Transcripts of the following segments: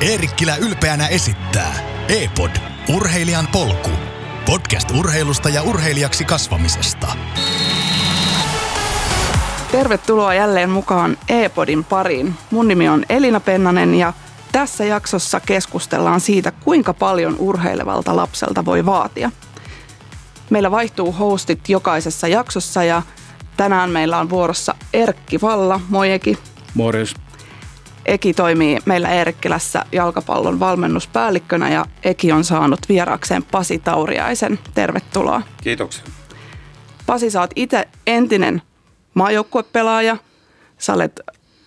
Eerikkilä ylpeänä esittää E-pod, urheilijan polku. Podcast urheilusta ja urheilijaksi kasvamisesta. Tervetuloa jälleen mukaan E-podin pariin. Mun nimi on Elina Pennanen ja tässä jaksossa keskustellaan siitä, kuinka paljon urheilevalta lapselta voi vaatia. Meillä vaihtuu hostit jokaisessa jaksossa ja tänään meillä on vuorossa Erkki Valla. Moi Eki. Morjes. Eki toimii meillä Eerikkilässä jalkapallon valmennuspäällikkönä ja Eki on saanut vieraakseen Pasi Tauriaisen. Tervetuloa. Kiitoksia. Pasi, sä oot itse entinen maajoukkuepelaaja. Sä olet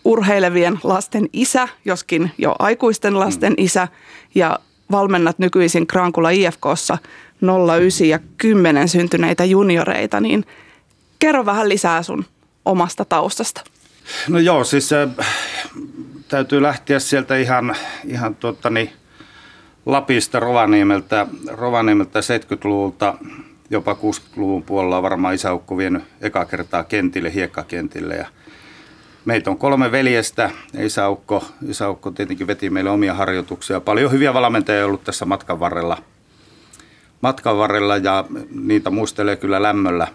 urheilevien lasten isä, joskin jo aikuisten lasten mm. isä. Ja valmennat nykyisin Krankula IFKssa 09 ja 10 syntyneitä junioreita. Niin kerro vähän lisää sun omasta taustasta. No joo, siis äh, täytyy lähteä sieltä ihan, ihan tuottani Lapista Rovaniemeltä, Rovaniemeltä 70-luvulta jopa 60-luvun puolella on varmaan isäukko vienyt eka kertaa kentille, hiekkakentille ja Meitä on kolme veljestä. Isäukko, isäukko tietenkin veti meille omia harjoituksia. Paljon hyviä valmentajia on ollut tässä matkan varrella, matkan varrella ja niitä muistelee kyllä lämmöllä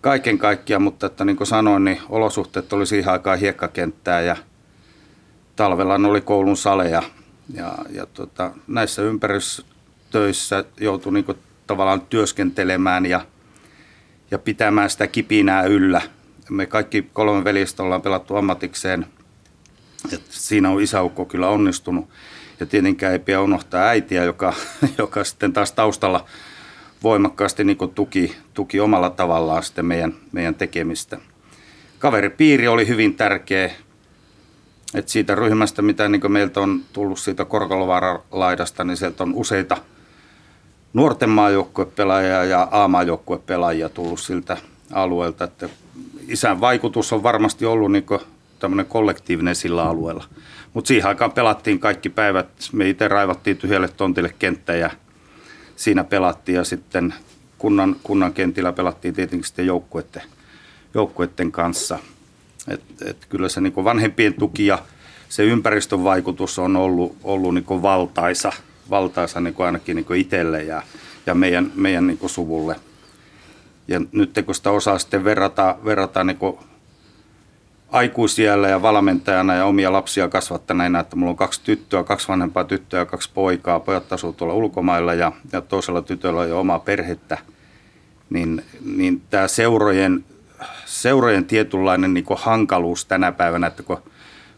kaiken kaikkiaan, mutta että niin kuin sanoin, niin olosuhteet oli siihen aikaan hiekkakenttää ja talvella oli koulun saleja. Ja, ja tota, näissä ympäristöissä joutui niin kuin tavallaan työskentelemään ja, ja pitämään sitä kipinää yllä. Me kaikki kolme veljestä ollaan pelattu ammatikseen. Et siinä on isäukko kyllä onnistunut. Ja tietenkään ei pidä unohtaa äitiä, joka, joka sitten taas taustalla voimakkaasti niin tuki, tuki omalla tavallaan sitten meidän, meidän tekemistä. Kaveripiiri oli hyvin tärkeä. Et siitä ryhmästä, mitä niin meiltä on tullut siitä Korkolovaaran laidasta, niin sieltä on useita – nuorten maajoukkuepelaajia ja A-maajoukkuepelaajia tullut siltä alueelta. Että isän vaikutus on varmasti ollut niin tämmöinen kollektiivinen sillä alueella. Mutta siihen aikaan pelattiin kaikki päivät. Me itse raivattiin tyhjälle tontille kenttä ja siinä pelattiin ja sitten kunnan, kunnan kentillä pelattiin tietenkin sitten joukkueiden kanssa. Et, et kyllä se niin vanhempien tuki ja se ympäristön vaikutus on ollut, ollut niin valtaisa – valtaisa niin ainakin niin itselle ja, ja meidän, meidän niin suvulle. Ja nyt kun sitä osaa sitten verrata, verrata niin aikuisiellä ja valmentajana ja omia lapsia kasvattaneena, että mulla on kaksi tyttöä, kaksi vanhempaa tyttöä ja kaksi poikaa. Pojat asuu tuolla ulkomailla ja, ja toisella tytöllä on jo omaa perhettä. Niin, niin tämä seurojen, seurojen tietynlainen niin hankaluus tänä päivänä, että kun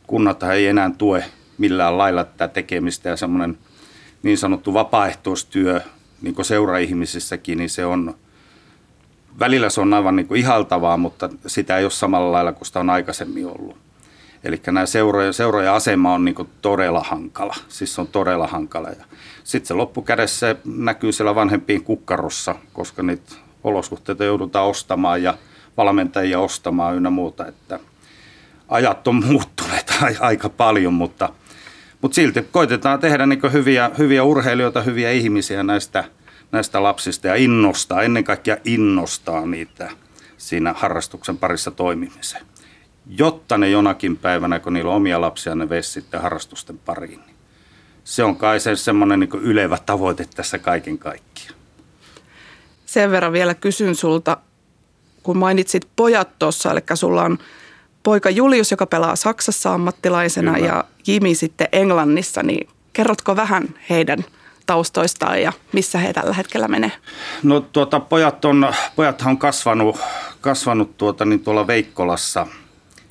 kunnat ei enää tue millään lailla tätä tekemistä ja semmoinen – niin sanottu vapaaehtoistyö niin seuraihmisissäkin, niin se on, välillä se on aivan niin ihaltavaa, mutta sitä ei ole samalla lailla kuin sitä on aikaisemmin ollut. Eli nämä seurojen, seurojen asema on niin todella hankala, siis se on todella hankala. Ja sitten se loppukädessä näkyy siellä vanhempien kukkarossa, koska niitä olosuhteita joudutaan ostamaan ja valmentajia ostamaan ynnä muuta, että ajat on muuttuneet aika paljon, mutta – mutta silti koitetaan tehdä niin hyviä, hyviä urheilijoita, hyviä ihmisiä näistä, näistä lapsista ja innostaa, ennen kaikkea innostaa niitä siinä harrastuksen parissa toimimiseen. Jotta ne jonakin päivänä, kun niillä on omia lapsia, ne veisi sitten harrastusten pariin. Se on kai se semmoinen niin ylevä tavoite tässä kaiken kaikkiaan. Sen verran vielä kysyn sulta, kun mainitsit pojat tuossa, eli sulla on poika Julius, joka pelaa Saksassa ammattilaisena Kyllä. ja Jimi sitten Englannissa, niin kerrotko vähän heidän taustoistaan ja missä he tällä hetkellä menee? No tuota, pojat on, pojathan on kasvanut, kasvanut tuota, niin tuolla Veikkolassa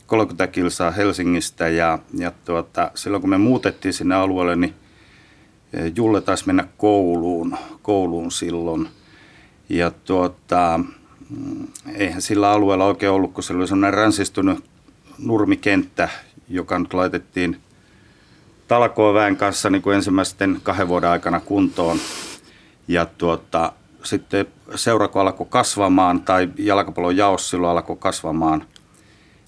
30 kilsaa Helsingistä ja, ja tuota, silloin kun me muutettiin sinne alueelle, niin Julle taisi mennä kouluun, kouluun silloin. Ja tuota, eihän sillä alueella oikein ollut, kun se oli sellainen ränsistynyt nurmikenttä, joka nyt laitettiin talkoväen kanssa niin kuin ensimmäisten kahden vuoden aikana kuntoon. Ja tuota, sitten seurako alkoi kasvamaan, tai jalkapallon jaos silloin alkoi kasvamaan,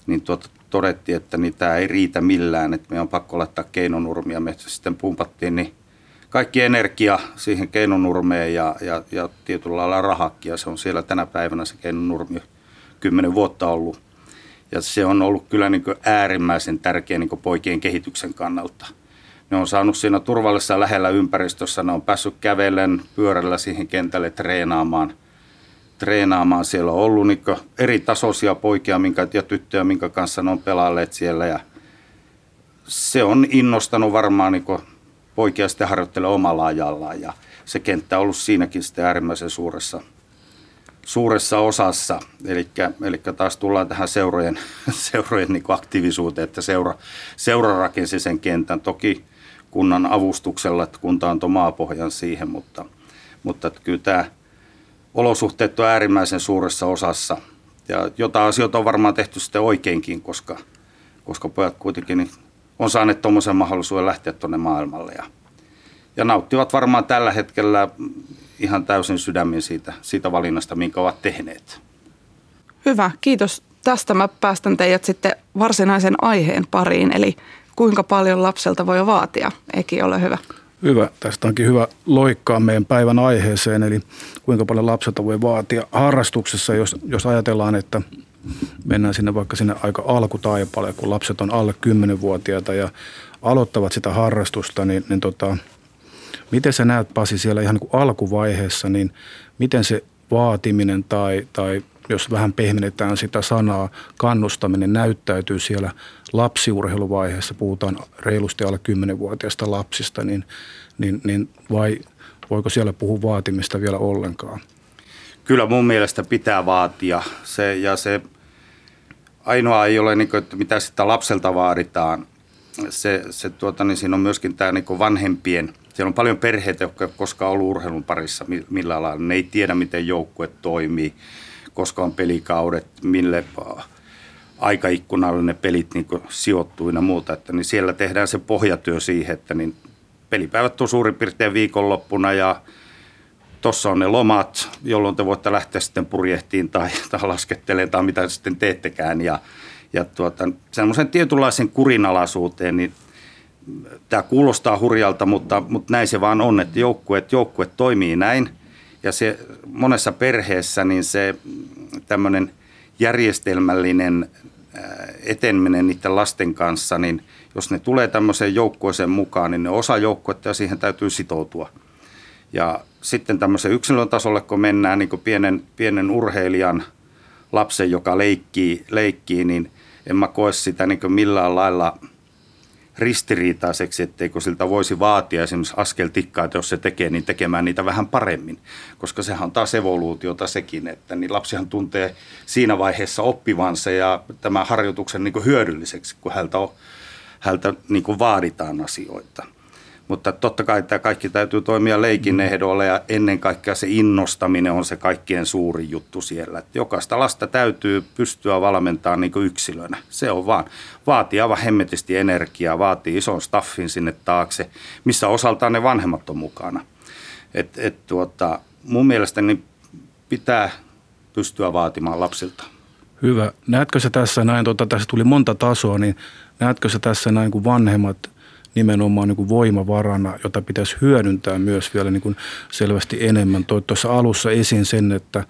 niin tuota, todettiin, että niitä ei riitä millään, että me on pakko laittaa keinonurmia. Me sitten pumpattiin niin kaikki energia siihen keinonurmeen ja, ja, ja tietyllä lailla rahakki, ja se on siellä tänä päivänä se keinonurmi kymmenen vuotta ollut ja se on ollut kyllä niin kuin äärimmäisen tärkeä niin kuin poikien kehityksen kannalta. ne on saanut siinä turvallisessa lähellä ympäristössä, ne on päässyt kävellen pyörällä siihen kentälle treenaamaan. treenaamaan. Siellä on ollut niin eri tasoisia poikia minkä, ja tyttöjä, minkä kanssa ne on pelailleet siellä ja se on innostanut varmaan niin poikia sitten harjoittelemaan omalla ajallaan ja se kenttä on ollut siinäkin sitten äärimmäisen suuressa, suuressa osassa. Eli taas tullaan tähän seurojen, seurojen niin aktiivisuuteen, että seura, seura rakensi sen kentän. Toki kunnan avustuksella, että kunta antoi maapohjan siihen, mutta, mutta että kyllä tämä olosuhteet on äärimmäisen suuressa osassa. Ja jotain asioita on varmaan tehty sitten oikeinkin, koska, koska pojat kuitenkin niin on saaneet tuommoisen mahdollisuuden lähteä tuonne maailmalle ja, ja nauttivat varmaan tällä hetkellä ihan täysin sydämin siitä, siitä valinnasta, minkä ovat tehneet. Hyvä, kiitos. Tästä mä päästän teidät sitten varsinaisen aiheen pariin, eli kuinka paljon lapselta voi vaatia. Eki, ole hyvä. Hyvä. Tästä onkin hyvä loikkaa meidän päivän aiheeseen, eli kuinka paljon lapselta voi vaatia harrastuksessa, jos, jos ajatellaan, että mennään sinne vaikka sinne aika alkutaipalle, kun lapset on alle 10-vuotiaita ja aloittavat sitä harrastusta, niin, niin tota, miten sä näet Pasi siellä ihan niin kuin alkuvaiheessa, niin miten se vaatiminen tai, tai jos vähän pehmennetään sitä sanaa, kannustaminen näyttäytyy siellä lapsiurheiluvaiheessa, puhutaan reilusti alle 10-vuotiaista lapsista, niin, niin, niin vai voiko siellä puhua vaatimista vielä ollenkaan? Kyllä mun mielestä pitää vaatia se, ja se ainoa ei ole, niin kuin, että mitä sitä lapselta vaaditaan. Se, se tuota, niin siinä on myöskin tämä niin vanhempien, siellä on paljon perheitä, jotka eivät koskaan ollut urheilun parissa millä lailla. Ne ei tiedä, miten joukkue toimii, koska on pelikaudet, mille aikaikkunalle ne pelit niin sijoittuu ja muuta. Että, niin siellä tehdään se pohjatyö siihen, että niin pelipäivät on suurin piirtein viikonloppuna ja tuossa on ne lomat, jolloin te voitte lähteä sitten purjehtiin tai, tai laskettelemaan tai mitä sitten teettekään. Ja, ja tuota, semmoisen tietynlaisen kurinalaisuuteen, niin tämä kuulostaa hurjalta, mutta, mutta näin se vaan on, että joukkueet, joukkueet toimii näin. Ja se monessa perheessä niin se tämmöinen järjestelmällinen eteneminen niiden lasten kanssa, niin jos ne tulee tämmöiseen joukkueeseen mukaan, niin ne osa joukkuetta ja siihen täytyy sitoutua. Ja sitten tämmöisen yksilön tasolle, kun mennään niin kuin pienen, pienen urheilijan lapsen, joka leikkii, leikkii, niin en mä koe sitä niin kuin millään lailla ristiriitaiseksi, etteikö siltä voisi vaatia esimerkiksi askeltikkaa, että jos se tekee, niin tekemään niitä vähän paremmin. Koska sehän on taas evoluutiota sekin, että niin lapsihan tuntee siinä vaiheessa oppivansa ja tämän harjoituksen niin hyödylliseksi, kun häntä, on, häntä niin vaaditaan asioita. Mutta totta kai tämä kaikki täytyy toimia leikin mm. ehdolla ja ennen kaikkea se innostaminen on se kaikkien suuri juttu siellä. Että jokaista lasta täytyy pystyä valmentamaan niin kuin yksilönä. Se on vaan. Vaatii aivan hemmetisti energiaa, vaatii ison staffin sinne taakse, missä osaltaan ne vanhemmat on mukana. Et, et tuota, mun mielestä niin pitää pystyä vaatimaan lapsilta. Hyvä. Näetkö se tässä näin, tuota, tässä tuli monta tasoa, niin näetkö se tässä näin, kun vanhemmat – nimenomaan niin kuin voimavarana, jota pitäisi hyödyntää myös vielä niin kuin selvästi enemmän. Toi tuossa alussa esiin sen, että,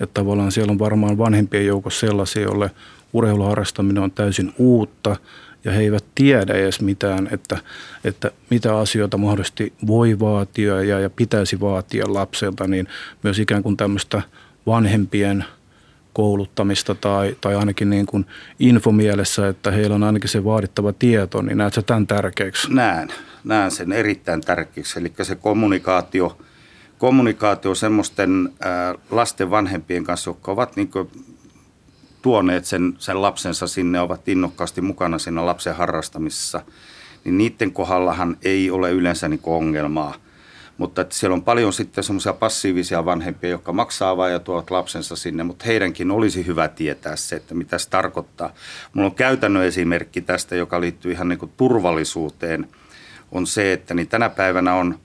että tavallaan siellä on varmaan vanhempien joukossa sellaisia, joille urheiluharrastaminen on täysin uutta ja he eivät tiedä edes mitään, että, että mitä asioita mahdollisesti voi vaatia ja, ja pitäisi vaatia lapselta, niin myös ikään kuin tämmöistä vanhempien – kouluttamista tai, tai ainakin niin kuin infomielessä, että heillä on ainakin se vaadittava tieto, niin näet sä tämän tärkeäksi? Näen, näen sen erittäin tärkeäksi. Eli se kommunikaatio, kommunikaatio semmoisten lasten vanhempien kanssa, jotka ovat niin kuin tuoneet sen, sen lapsensa sinne, ovat innokkaasti mukana siinä lapsen harrastamisessa, niin niiden kohdallahan ei ole yleensä niin ongelmaa – mutta että siellä on paljon sitten semmoisia passiivisia vanhempia, jotka maksaa vain ja tuovat lapsensa sinne, mutta heidänkin olisi hyvä tietää se, että mitä se tarkoittaa. Mulla on käytännön esimerkki tästä, joka liittyy ihan niin kuin turvallisuuteen, on se, että niin tänä päivänä on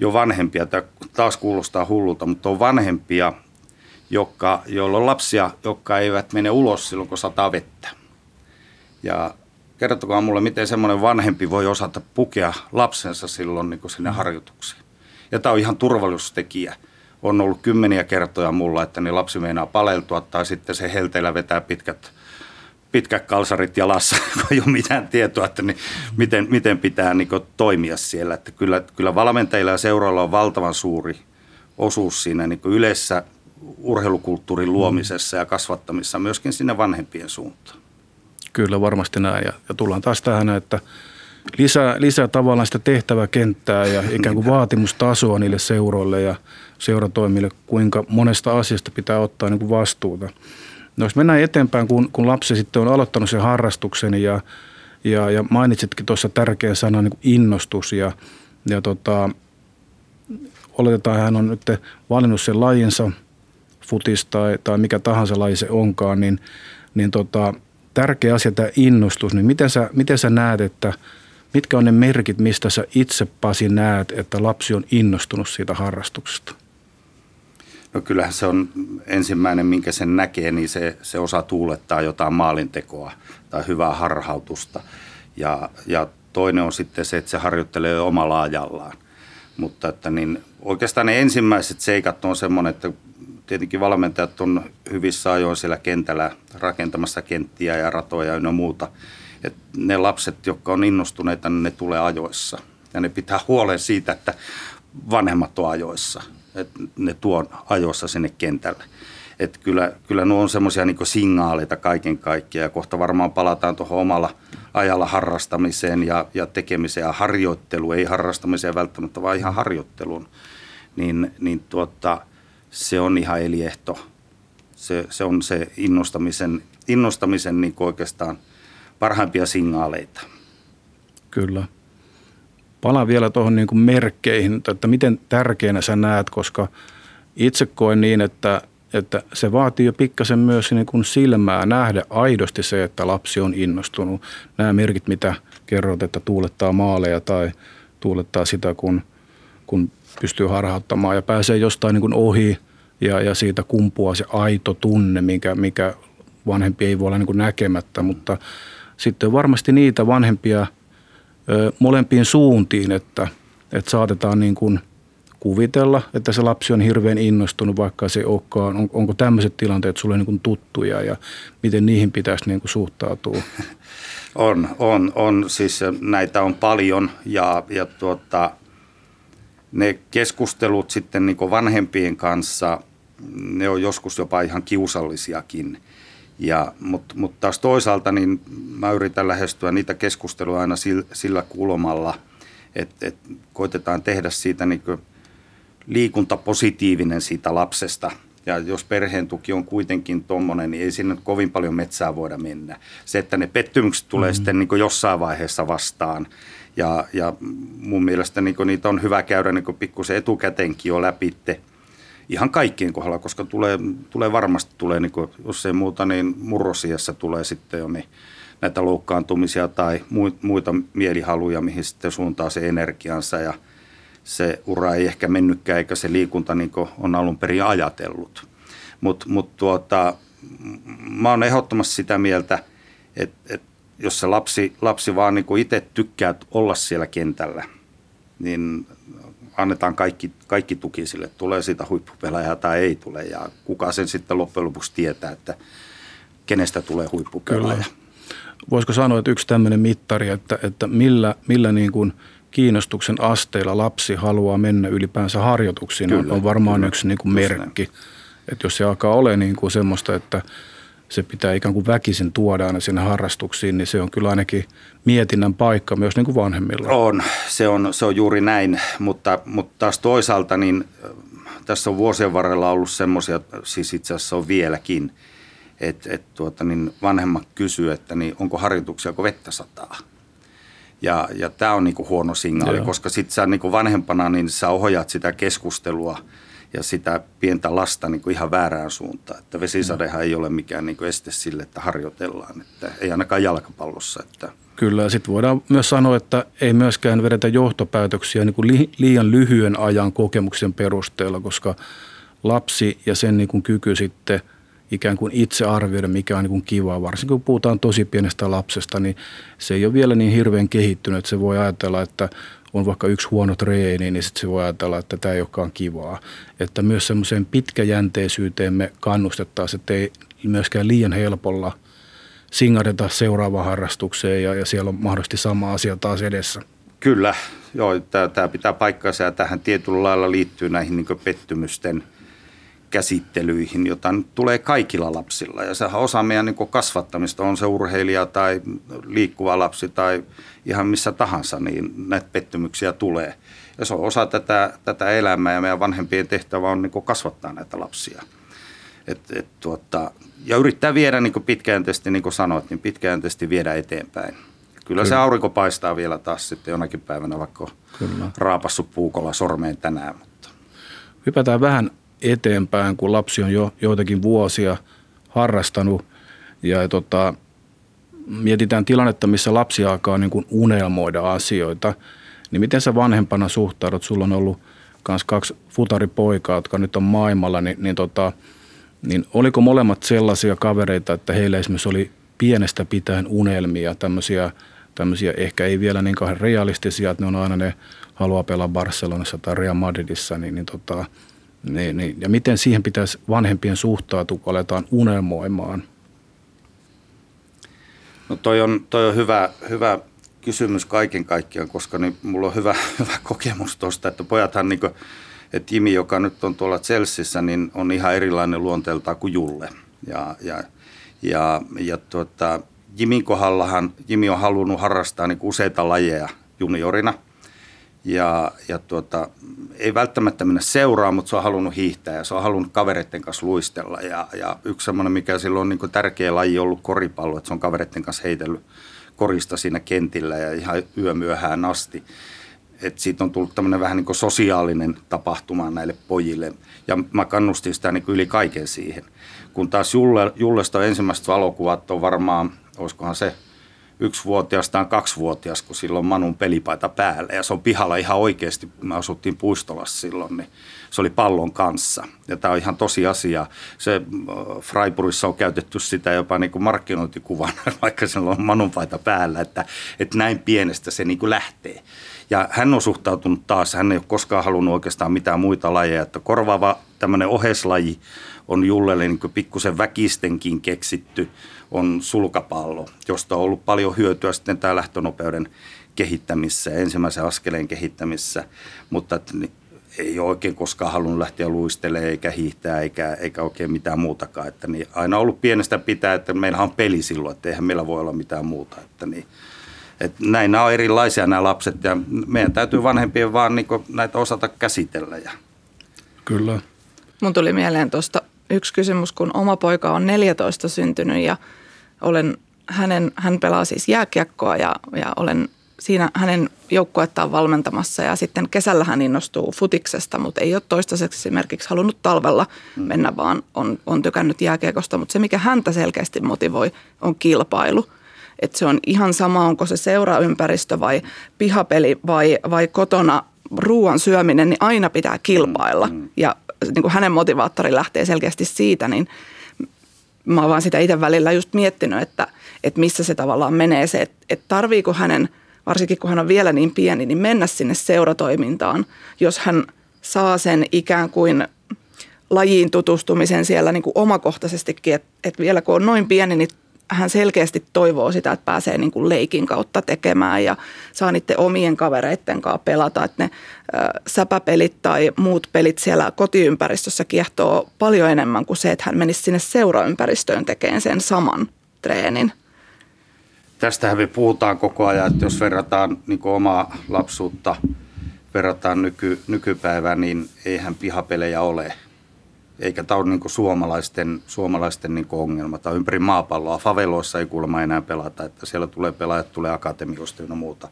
jo vanhempia, tämä taas kuulostaa hullulta, mutta on vanhempia, jotka, joilla on lapsia, jotka eivät mene ulos silloin, kun sataa vettä. Ja kertokaa mulle, miten semmoinen vanhempi voi osata pukea lapsensa silloin niin sinne harjoituksiin. Ja tämä on ihan turvallisuustekijä. On ollut kymmeniä kertoja mulla, että niin lapsi meinaa paleltua tai sitten se helteillä vetää pitkät, pitkät kalsarit jalassa, kun ei ole mitään tietoa, että niin miten, miten pitää niin toimia siellä. Että kyllä, kyllä valmentajilla ja seuroilla on valtavan suuri osuus siinä niin yleisessä urheilukulttuurin luomisessa ja kasvattamisessa myöskin sinne vanhempien suuntaan. Kyllä varmasti näin ja, ja tullaan taas tähän, että lisää, lisää tavallaan sitä tehtäväkenttää ja ikään kuin vaatimustasoa niille seuroille ja seuratoimille, kuinka monesta asiasta pitää ottaa niin kuin vastuuta. No jos mennään eteenpäin, kun, kun lapsi sitten on aloittanut sen harrastuksen ja, ja, ja mainitsitkin tuossa tärkeän sanan niin kuin innostus ja, ja tota, oletetaan hän on nyt valinnut sen lajinsa, futis tai, tai mikä tahansa laji se onkaan, niin, niin tota, tärkeä asia tämä innostus, niin miten sä, miten sä näet, että mitkä on ne merkit, mistä sä itse Pasi näet, että lapsi on innostunut siitä harrastuksesta? No kyllähän se on ensimmäinen, minkä sen näkee, niin se, se osaa tuulettaa jotain maalintekoa tai hyvää harhautusta. Ja, ja toinen on sitten se, että se harjoittelee omalla ajallaan. Mutta että niin, oikeastaan ne ensimmäiset seikat on semmoinen, että tietenkin valmentajat on hyvissä ajoin siellä kentällä rakentamassa kenttiä ja ratoja ja muuta. Et ne lapset, jotka on innostuneita, niin ne tulee ajoissa. Ja ne pitää huolen siitä, että vanhemmat on ajoissa. Että ne tuo ajoissa sinne kentälle. Että kyllä, kyllä nuo on semmoisia niin signaaleita kaiken kaikkiaan. Ja kohta varmaan palataan tuohon omalla ajalla harrastamiseen ja, ja tekemiseen ja harjoitteluun. Ei harrastamiseen välttämättä, vaan ihan harjoitteluun. Niin, niin tuota, se on ihan eliehto. Se, se on se innostamisen, innostamisen niin oikeastaan parhaimpia signaaleita. Kyllä. Palaan vielä tuohon niin merkkeihin, että miten tärkeänä sä näet, koska itse koen niin, että, että se vaatii jo pikkasen myös niin kuin silmää nähdä aidosti se, että lapsi on innostunut. Nämä merkit, mitä kerrot, että tuulettaa maaleja tai tuulettaa sitä, kun, kun pystyy harhauttamaan ja pääsee jostain niin kuin ohi ja, ja siitä kumpuaa se aito tunne, mikä, mikä vanhempi ei voi olla niin kuin näkemättä, mutta sitten varmasti niitä vanhempia ö, molempiin suuntiin, että, että saatetaan niin kuin kuvitella, että se lapsi on hirveän innostunut, vaikka se olekaan. On, onko tämmöiset tilanteet sulle niin kuin tuttuja ja miten niihin pitäisi niin kuin suhtautua? On, on, on. Siis näitä on paljon ja, ja tuota, ne keskustelut sitten niin vanhempien kanssa, ne on joskus jopa ihan kiusallisiakin. Ja, Mutta mut taas toisaalta niin mä yritän lähestyä niitä keskusteluja aina sillä, sillä kulmalla, että et koitetaan tehdä siitä niin liikuntapositiivinen siitä lapsesta. Ja jos perheen tuki on kuitenkin tuommoinen, niin ei sinne kovin paljon metsää voida mennä. Se, että ne pettymykset tulee mm-hmm. sitten niin jossain vaiheessa vastaan, ja, ja mun mielestä niin niitä on hyvä käydä niin pikkusen etukäteenkin jo läpi ihan kaikkien kohdalla, koska tulee, tulee varmasti, tulee, niin kuin, jos ei muuta, niin murrosiassa tulee sitten jo niin näitä loukkaantumisia tai muita mielihaluja, mihin sitten suuntaa se energiansa ja se ura ei ehkä mennytkään eikä se liikunta niin on alun perin ajatellut. Mutta mut tuota, mä oon ehdottomasti sitä mieltä, että, että jos se lapsi, lapsi vaan niin itse tykkää olla siellä kentällä, niin annetaan kaikki, kaikki tuki sille, tulee siitä huippupelaajaa tai ei tule. Ja kuka sen sitten loppujen lopuksi tietää, että kenestä tulee huippupelaaja. Kyllä. Voisiko sanoa, että yksi tämmöinen mittari, että, että millä, millä niin kuin kiinnostuksen asteilla lapsi haluaa mennä ylipäänsä harjoituksiin, kyllä, on varmaan kyllä, yksi niin kuin merkki. Että jos se alkaa olla niin kuin semmoista, että – se pitää ikään kuin väkisin tuoda aina sinne harrastuksiin, niin se on kyllä ainakin mietinnän paikka myös niin kuin vanhemmilla. On, se on, se on juuri näin, mutta, mutta taas toisaalta niin äh, tässä on vuosien varrella ollut semmoisia, siis itse asiassa on vieläkin, että et tuota, niin vanhemmat kysyy, että niin onko harjoituksia, kun vettä sataa. Ja, ja tämä on niin kuin huono signaali, Joo. koska sitten sä niin kuin vanhempana niin sä ohjaat sitä keskustelua – ja sitä pientä lasta niin kuin ihan väärään suuntaan. Että vesisadehan ei ole mikään niin kuin este sille, että harjoitellaan, että ei ainakaan jalkapallossa. Että. Kyllä, ja sitten voidaan myös sanoa, että ei myöskään vedetä johtopäätöksiä niin kuin liian lyhyen ajan kokemuksen perusteella, koska lapsi ja sen niin kuin kyky sitten ikään kuin itse arvioida, mikä on niin kuin kivaa. Varsinkin kun puhutaan tosi pienestä lapsesta, niin se ei ole vielä niin hirveän kehittynyt, että se voi ajatella, että on vaikka yksi huono treeni, niin sitten se voi ajatella, että tämä ei olekaan kivaa. Että myös semmoiseen pitkäjänteisyyteen me kannustettaisiin, että ei myöskään liian helpolla singadeta seuraavaan harrastukseen ja, ja siellä on mahdollisesti sama asia taas edessä. Kyllä, joo, tämä pitää paikkansa ja tähän tietyllä lailla liittyy näihin niin pettymysten käsittelyihin, jota nyt tulee kaikilla lapsilla. Ja sehän osa meidän niin kasvattamista, on se urheilija tai liikkuva lapsi tai ihan missä tahansa, niin näitä pettymyksiä tulee. Ja se on osa tätä, tätä elämää ja meidän vanhempien tehtävä on niin kasvattaa näitä lapsia. Et, et, tuota, ja yrittää viedä niin pitkäjänteisesti, niin kuin sanoit, niin pitkäjänteisesti viedä eteenpäin. Kyllä, Kyllä se aurinko paistaa vielä taas sitten jonakin päivänä, vaikka Kyllä. raapassut puukolla sormeen tänään. Mutta. Hypätään vähän eteenpäin, kun lapsi on jo joitakin vuosia harrastanut ja tota, mietitään tilannetta, missä lapsi alkaa niin kuin unelmoida asioita, niin miten sä vanhempana suhtaudut? Sulla on ollut myös kaksi futaripoikaa, jotka nyt on maailmalla, niin, niin, tota, niin oliko molemmat sellaisia kavereita, että heillä esimerkiksi oli pienestä pitäen unelmia, tämmöisiä, tämmöisiä ehkä ei vielä niin kauhean realistisia, että ne on aina ne haluaa pelaa Barcelonassa tai Real Madridissa, niin, niin, tota, niin, niin ja miten siihen pitäisi vanhempien suhtautua, kun aletaan unelmoimaan? No toi on, toi on hyvä, hyvä kysymys kaiken kaikkiaan, koska niin mulla on hyvä, hyvä kokemus tuosta, että pojathan niin kuin, että Jimi, joka nyt on tuolla Chelseassa, niin on ihan erilainen luonteeltaan kuin Julle. Ja, ja, ja, ja tuota, Jimin kohdallahan Jimi on halunnut harrastaa niin useita lajeja juniorina. Ja, ja tuota, ei välttämättä mennä seuraan, mutta se on halunnut hiihtää ja se on halunnut kavereiden kanssa luistella. Ja, ja yksi semmoinen, mikä silloin on niin tärkeä laji ollut koripallo, että se on kavereiden kanssa heitellyt korista siinä kentillä ja ihan yömyöhään asti. Et siitä on tullut tämmöinen vähän niin sosiaalinen tapahtuma näille pojille. Ja mä kannustin sitä niin yli kaiken siihen. Kun taas Julle, Jullesta ensimmäiset valokuvat on varmaan, olisikohan se yksivuotias tai kaksivuotias, kun silloin Manun pelipaita päällä. Ja se on pihalla ihan oikeasti, me asuttiin Puistolassa silloin, niin se oli pallon kanssa. Ja tämä on ihan tosiasia. Se äh, Freiburgissa on käytetty sitä jopa niin kuin markkinointikuvana, vaikka sillä on Manun paita päällä, että, että näin pienestä se niin kuin lähtee. Ja hän on suhtautunut taas, hän ei ole koskaan halunnut oikeastaan mitään muita lajeja, että korvaava tämmöinen oheslaji on Jullelle niin pikkusen väkistenkin keksitty, on sulkapallo, josta on ollut paljon hyötyä sitten tämä lähtönopeuden kehittämisessä ja ensimmäisen askeleen kehittämisessä, mutta ei ole oikein koskaan halunnut lähteä luistelemaan eikä hiihtää eikä, eikä oikein mitään muutakaan. Että niin aina ollut pienestä pitää, että meillä on peli silloin, että eihän meillä voi olla mitään muuta. Että niin, että näin nämä on erilaisia nämä lapset ja meidän täytyy vanhempien vaan niin näitä osata käsitellä. Ja. Kyllä. Mun tuli mieleen tuosta yksi kysymys, kun oma poika on 14 syntynyt ja olen hänen, hän pelaa siis jääkiekkoa ja, ja olen siinä hänen joukkuettaan valmentamassa ja sitten kesällä hän innostuu futiksesta, mutta ei ole toistaiseksi esimerkiksi halunnut talvella mm. mennä, vaan on, on tykännyt jääkiekosta. Mutta se, mikä häntä selkeästi motivoi, on kilpailu. Että se on ihan sama, onko se seuraympäristö vai pihapeli vai, vai kotona ruoan syöminen, niin aina pitää kilpailla. Mm. Ja niin kuin hänen motivaattori lähtee selkeästi siitä, niin mä oon vaan sitä itse välillä just miettinyt, että, että missä se tavallaan menee se, että, että tarviiko hänen, varsinkin kun hän on vielä niin pieni, niin mennä sinne seuratoimintaan, jos hän saa sen ikään kuin lajiin tutustumisen siellä niin kuin omakohtaisestikin, että, että vielä kun on noin pieni, niin hän selkeästi toivoo sitä, että pääsee niin kuin leikin kautta tekemään ja saa niiden omien kavereiden kanssa pelata. Että ne säpäpelit tai muut pelit siellä kotiympäristössä kiehtoo paljon enemmän kuin se, että hän menisi sinne seuraympäristöön tekemään sen saman treenin. Tästähän me puhutaan koko ajan, että jos verrataan niin omaa lapsuutta, verrataan nyky, nykypäivään, niin eihän pihapelejä ole – eikä tämä ole niin suomalaisten, suomalaisten niin ongelma. Tämä on ympäri maapalloa. Faveloissa ei kuulemma enää pelata, että siellä tulee pelaajat, tulee akatemiosta ja muuta.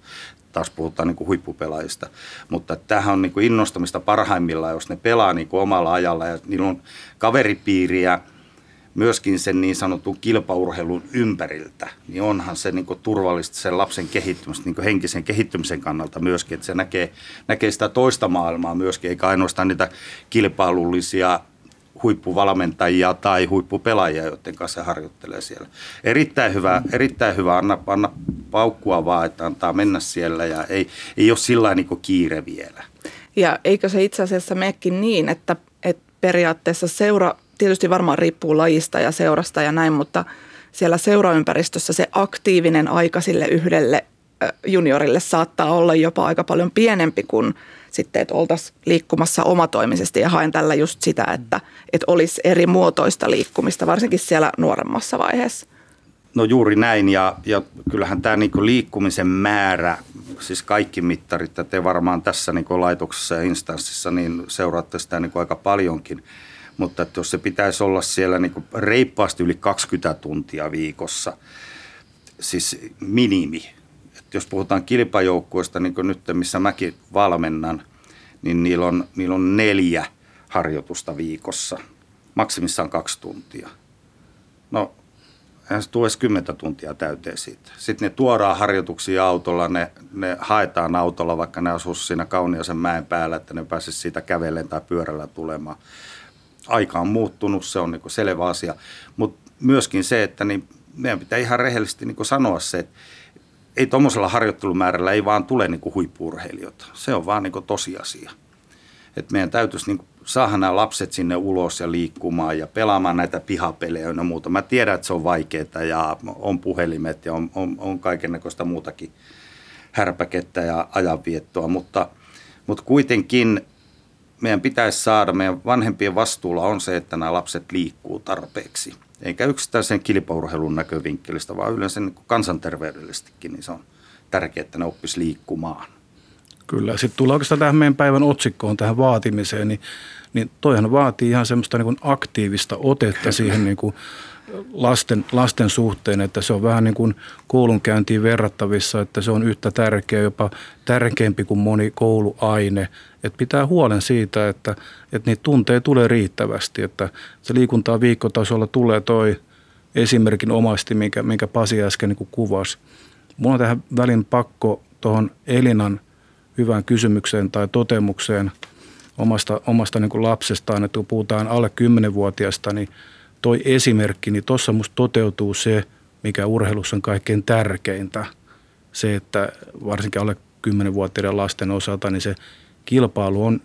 Taas puhutaan niin huippupelaajista. Mutta tämähän on niin innostamista parhaimmillaan, jos ne pelaa niin omalla ajalla ja niillä on kaveripiiriä myöskin sen niin sanotun kilpaurheilun ympäriltä, niin onhan se niin turvallista sen lapsen kehittymistä, niin henkisen kehittymisen kannalta myöskin, että se näkee, näkee sitä toista maailmaa myöskin, eikä ainoastaan niitä kilpailullisia huippuvalmentajia tai huippupelaajia, joiden kanssa harjoittelee siellä. Erittäin hyvä, erittäin hyvä anna, anna paukkua vaan, että antaa mennä siellä ja ei, ei ole sillä niin kiire vielä. Ja eikö se itse asiassa mekin niin, että, että periaatteessa seura, tietysti varmaan riippuu lajista ja seurasta ja näin, mutta siellä seuraympäristössä se aktiivinen aika sille yhdelle juniorille saattaa olla jopa aika paljon pienempi kuin sitten, että oltaisiin liikkumassa omatoimisesti. Ja haen tällä just sitä, että, että olisi eri muotoista liikkumista, varsinkin siellä nuoremmassa vaiheessa. No juuri näin. Ja, ja kyllähän tämä niinku liikkumisen määrä, siis kaikki mittarit, että te varmaan tässä niinku laitoksessa ja instanssissa niin seuraatte sitä niinku aika paljonkin, mutta että jos se pitäisi olla siellä niinku reippaasti yli 20 tuntia viikossa, siis minimi, jos puhutaan kilpajoukkueesta, niin kuin nyt missä mäkin valmennan, niin niillä on, niillä on neljä harjoitusta viikossa, maksimissaan kaksi tuntia. No eihän se tule edes kymmentä tuntia täyteen siitä. Sitten ne tuodaan harjoituksia autolla, ne, ne haetaan autolla, vaikka ne asuu siinä kauniasen mäen päällä, että ne pääsisi siitä kävellen tai pyörällä tulemaan. Aika on muuttunut, se on niin selvä asia. Mutta myöskin se, että niin meidän pitää ihan rehellisesti niin sanoa se, että ei tuommoisella harjoittelumäärällä ei vaan tule niin huippuurheilijoita. Se on vaan niin tosiasia. Et meidän täytyisi niin saada nämä lapset sinne ulos ja liikkumaan ja pelaamaan näitä pihapelejä ja muuta. Mä tiedän, että se on vaikeaa ja on puhelimet ja on, on, on kaikennäköistä muutakin härpäkettä ja ajanviettoa, mutta, mutta kuitenkin meidän pitäisi saada, meidän vanhempien vastuulla on se, että nämä lapset liikkuu tarpeeksi. Eikä yksistään sen kilpaurheilun näkövinkkelistä, vaan yleensä niin kansanterveydellisestikin, niin se on tärkeää, että ne oppisi liikkumaan. Kyllä. Sitten tulee oikeastaan tähän meidän päivän otsikkoon, tähän vaatimiseen, niin, niin toihan vaatii ihan semmoista niin kuin aktiivista otetta siihen niin kuin lasten, lasten suhteen, että se on vähän niin kuin koulunkäyntiin verrattavissa, että se on yhtä tärkeä, jopa tärkeämpi kuin moni kouluaine. Että pitää huolen siitä, että, että niitä tunteja tulee riittävästi, että se liikuntaa viikkotasolla tulee toi esimerkin omasti, minkä, minkä Pasi äsken niin kuvasi. Mulla on tähän välin pakko tuohon Elinan – hyvään kysymykseen tai totemukseen omasta, omasta niin kuin lapsestaan, että kun puhutaan alle 10-vuotiaasta, niin toi esimerkki, niin tuossa musta toteutuu se, mikä urheilussa on kaikkein tärkeintä. Se, että varsinkin alle 10-vuotiaiden lasten osalta, niin se kilpailu on,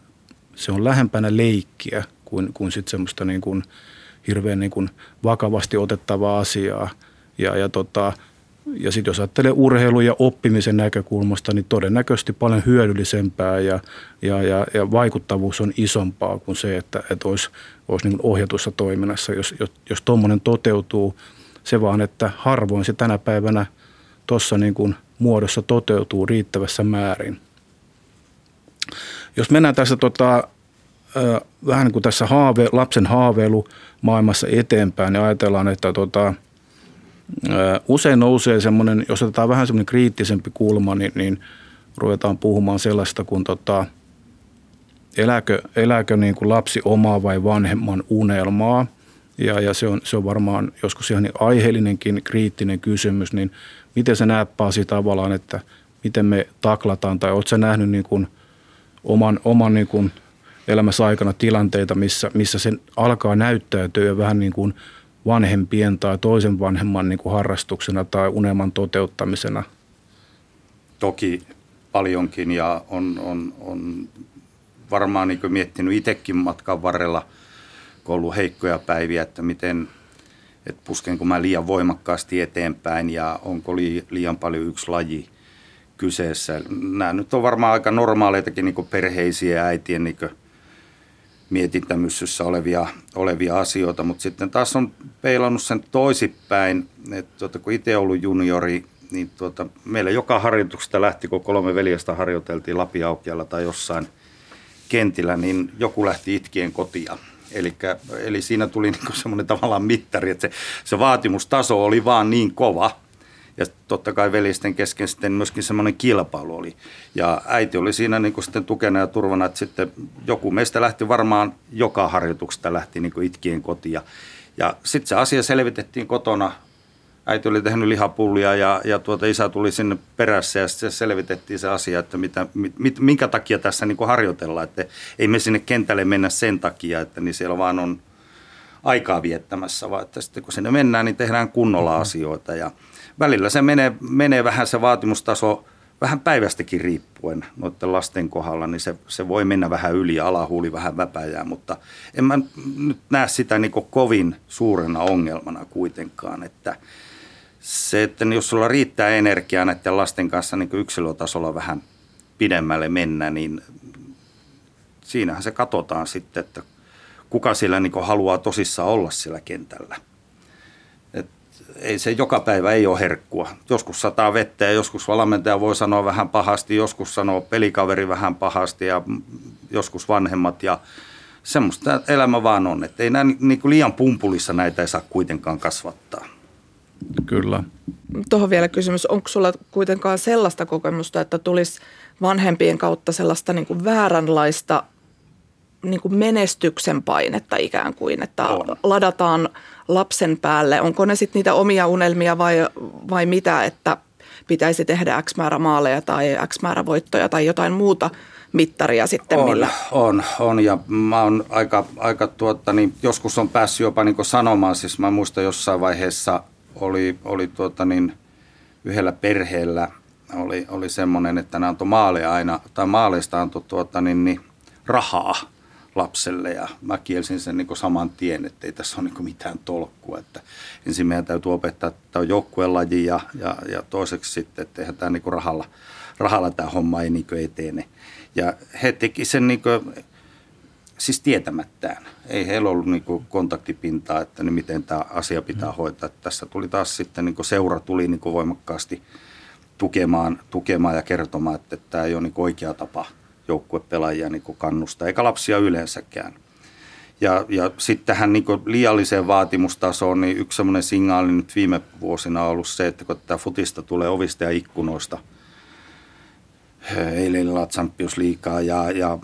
se on lähempänä leikkiä kuin, kuin sitten semmoista niin kuin hirveän niin kuin vakavasti otettavaa asiaa. Ja, ja tota, ja sitten jos ajattelee urheilun ja oppimisen näkökulmasta, niin todennäköisesti paljon hyödyllisempää ja, ja, ja, ja vaikuttavuus on isompaa kuin se, että, että olisi, olisi niin ohjatussa toiminnassa. Jos, jos, jos tuommoinen toteutuu, se vaan, että harvoin se tänä päivänä tuossa niin kuin muodossa toteutuu riittävässä määrin. Jos mennään tässä tota, vähän niin kuin tässä haave, lapsen haaveilu maailmassa eteenpäin, niin ajatellaan, että tota, – Usein nousee semmoinen, jos otetaan vähän semmoinen kriittisempi kulma, niin, niin ruvetaan puhumaan sellaista kuin tota, elääkö, elääkö niin kuin lapsi omaa vai vanhemman unelmaa. Ja, ja se, on, se on varmaan joskus ihan niin aiheellinenkin kriittinen kysymys, niin miten sä näet Pasi tavallaan, että miten me taklataan, tai oletko sä nähnyt niin kuin oman, oman niin kuin elämässä aikana tilanteita, missä, missä se alkaa näyttäytyä vähän niin kuin – vanhempien tai toisen vanhemman niin kuin harrastuksena tai unelman toteuttamisena? Toki paljonkin ja on, on, on varmaan niin miettinyt itsekin matkan varrella, kun on ollut heikkoja päiviä, että miten, että puskenko mä liian voimakkaasti eteenpäin ja onko liian paljon yksi laji kyseessä. Nämä nyt on varmaan aika normaaleitakin niin perheisiä äitien niin mietintämyssyssä olevia, olevia asioita, mutta sitten taas on peilannut sen toisipäin, että tuota, kun itse ollut juniori, niin tuota, meillä joka harjoituksesta lähti, kun kolme veljestä harjoiteltiin Lapiaukialla tai jossain kentillä, niin joku lähti itkien kotia. Elikkä, eli siinä tuli niin semmoinen tavallaan mittari, että se, se vaatimustaso oli vaan niin kova – ja totta kai velisten kesken sitten myöskin semmoinen kilpailu oli. Ja äiti oli siinä niin kuin sitten tukena ja turvana, että sitten joku meistä lähti varmaan joka harjoituksesta lähti niin kuin itkien kotiin. Ja, ja sitten se asia selvitettiin kotona. Äiti oli tehnyt lihapullia ja, ja tuota isä tuli sinne perässä ja sitten selvitettiin se asia, että mitä, mit, minkä takia tässä niin kuin harjoitellaan. Että ei me sinne kentälle mennä sen takia, että niin siellä vaan on aikaa viettämässä, vaan että sitten kun sinne mennään, niin tehdään kunnolla asioita. Ja, välillä se menee, menee vähän se vaatimustaso vähän päivästäkin riippuen noiden lasten kohdalla, niin se, se voi mennä vähän yli ja alahuuli vähän väpäjää, mutta en mä nyt näe sitä niin kovin suurena ongelmana kuitenkaan, että se, että jos sulla riittää energiaa näiden lasten kanssa niin yksilötasolla vähän pidemmälle mennä, niin siinähän se katsotaan sitten, että kuka siellä niin haluaa tosissaan olla siellä kentällä. Et ei se joka päivä ei ole herkkua. Joskus sataa vettä ja joskus valmentaja voi sanoa vähän pahasti, joskus sanoo pelikaveri vähän pahasti ja joskus vanhemmat ja semmoista elämä vaan on. Että ei nämä niin liian pumpulissa näitä ei saa kuitenkaan kasvattaa. Kyllä. Tuohon vielä kysymys. Onko sulla kuitenkaan sellaista kokemusta, että tulisi vanhempien kautta sellaista niin kuin vääränlaista niin kuin menestyksen painetta ikään kuin, että on. ladataan lapsen päälle. Onko ne sitten niitä omia unelmia vai, vai mitä, että pitäisi tehdä X määrä maaleja tai X määrä voittoja tai jotain muuta mittaria sitten on, millä? On, on ja mä oon aika, aika tuota, niin joskus on päässyt jopa niin sanomaan, siis mä muistan jossain vaiheessa oli, oli tuota niin, yhdellä perheellä oli, oli semmoinen, että ne antoi maaleja aina, tai maaleista antoi tuota niin, niin, rahaa lapselle ja mä kielsin sen niin saman tien, että ei tässä ole niin mitään tolkkua. Että ensin meidän täytyy opettaa, että tämä on joukkuelaji ja, ja, ja toiseksi sitten, että eihän tämä niin rahalla, rahalla tämä homma ei niin etene. Ja he teki sen niin kuin, siis tietämättään. Ei heillä ollut niin kontaktipintaa, että niin miten tämä asia pitää hoitaa. Tässä tuli taas sitten niin seura tuli niin voimakkaasti tukemaan, tukemaan ja kertomaan, että, että tämä ei ole niin oikea tapa – joukkuepelaajia niin kannustaa, eikä lapsia yleensäkään. Ja, ja sitten tähän niin liialliseen vaatimustasoon, niin yksi semmoinen signaali nyt viime vuosina on ollut se, että kun tämä futista tulee ovista ja ikkunoista, eilen Champions liikaa ja, ja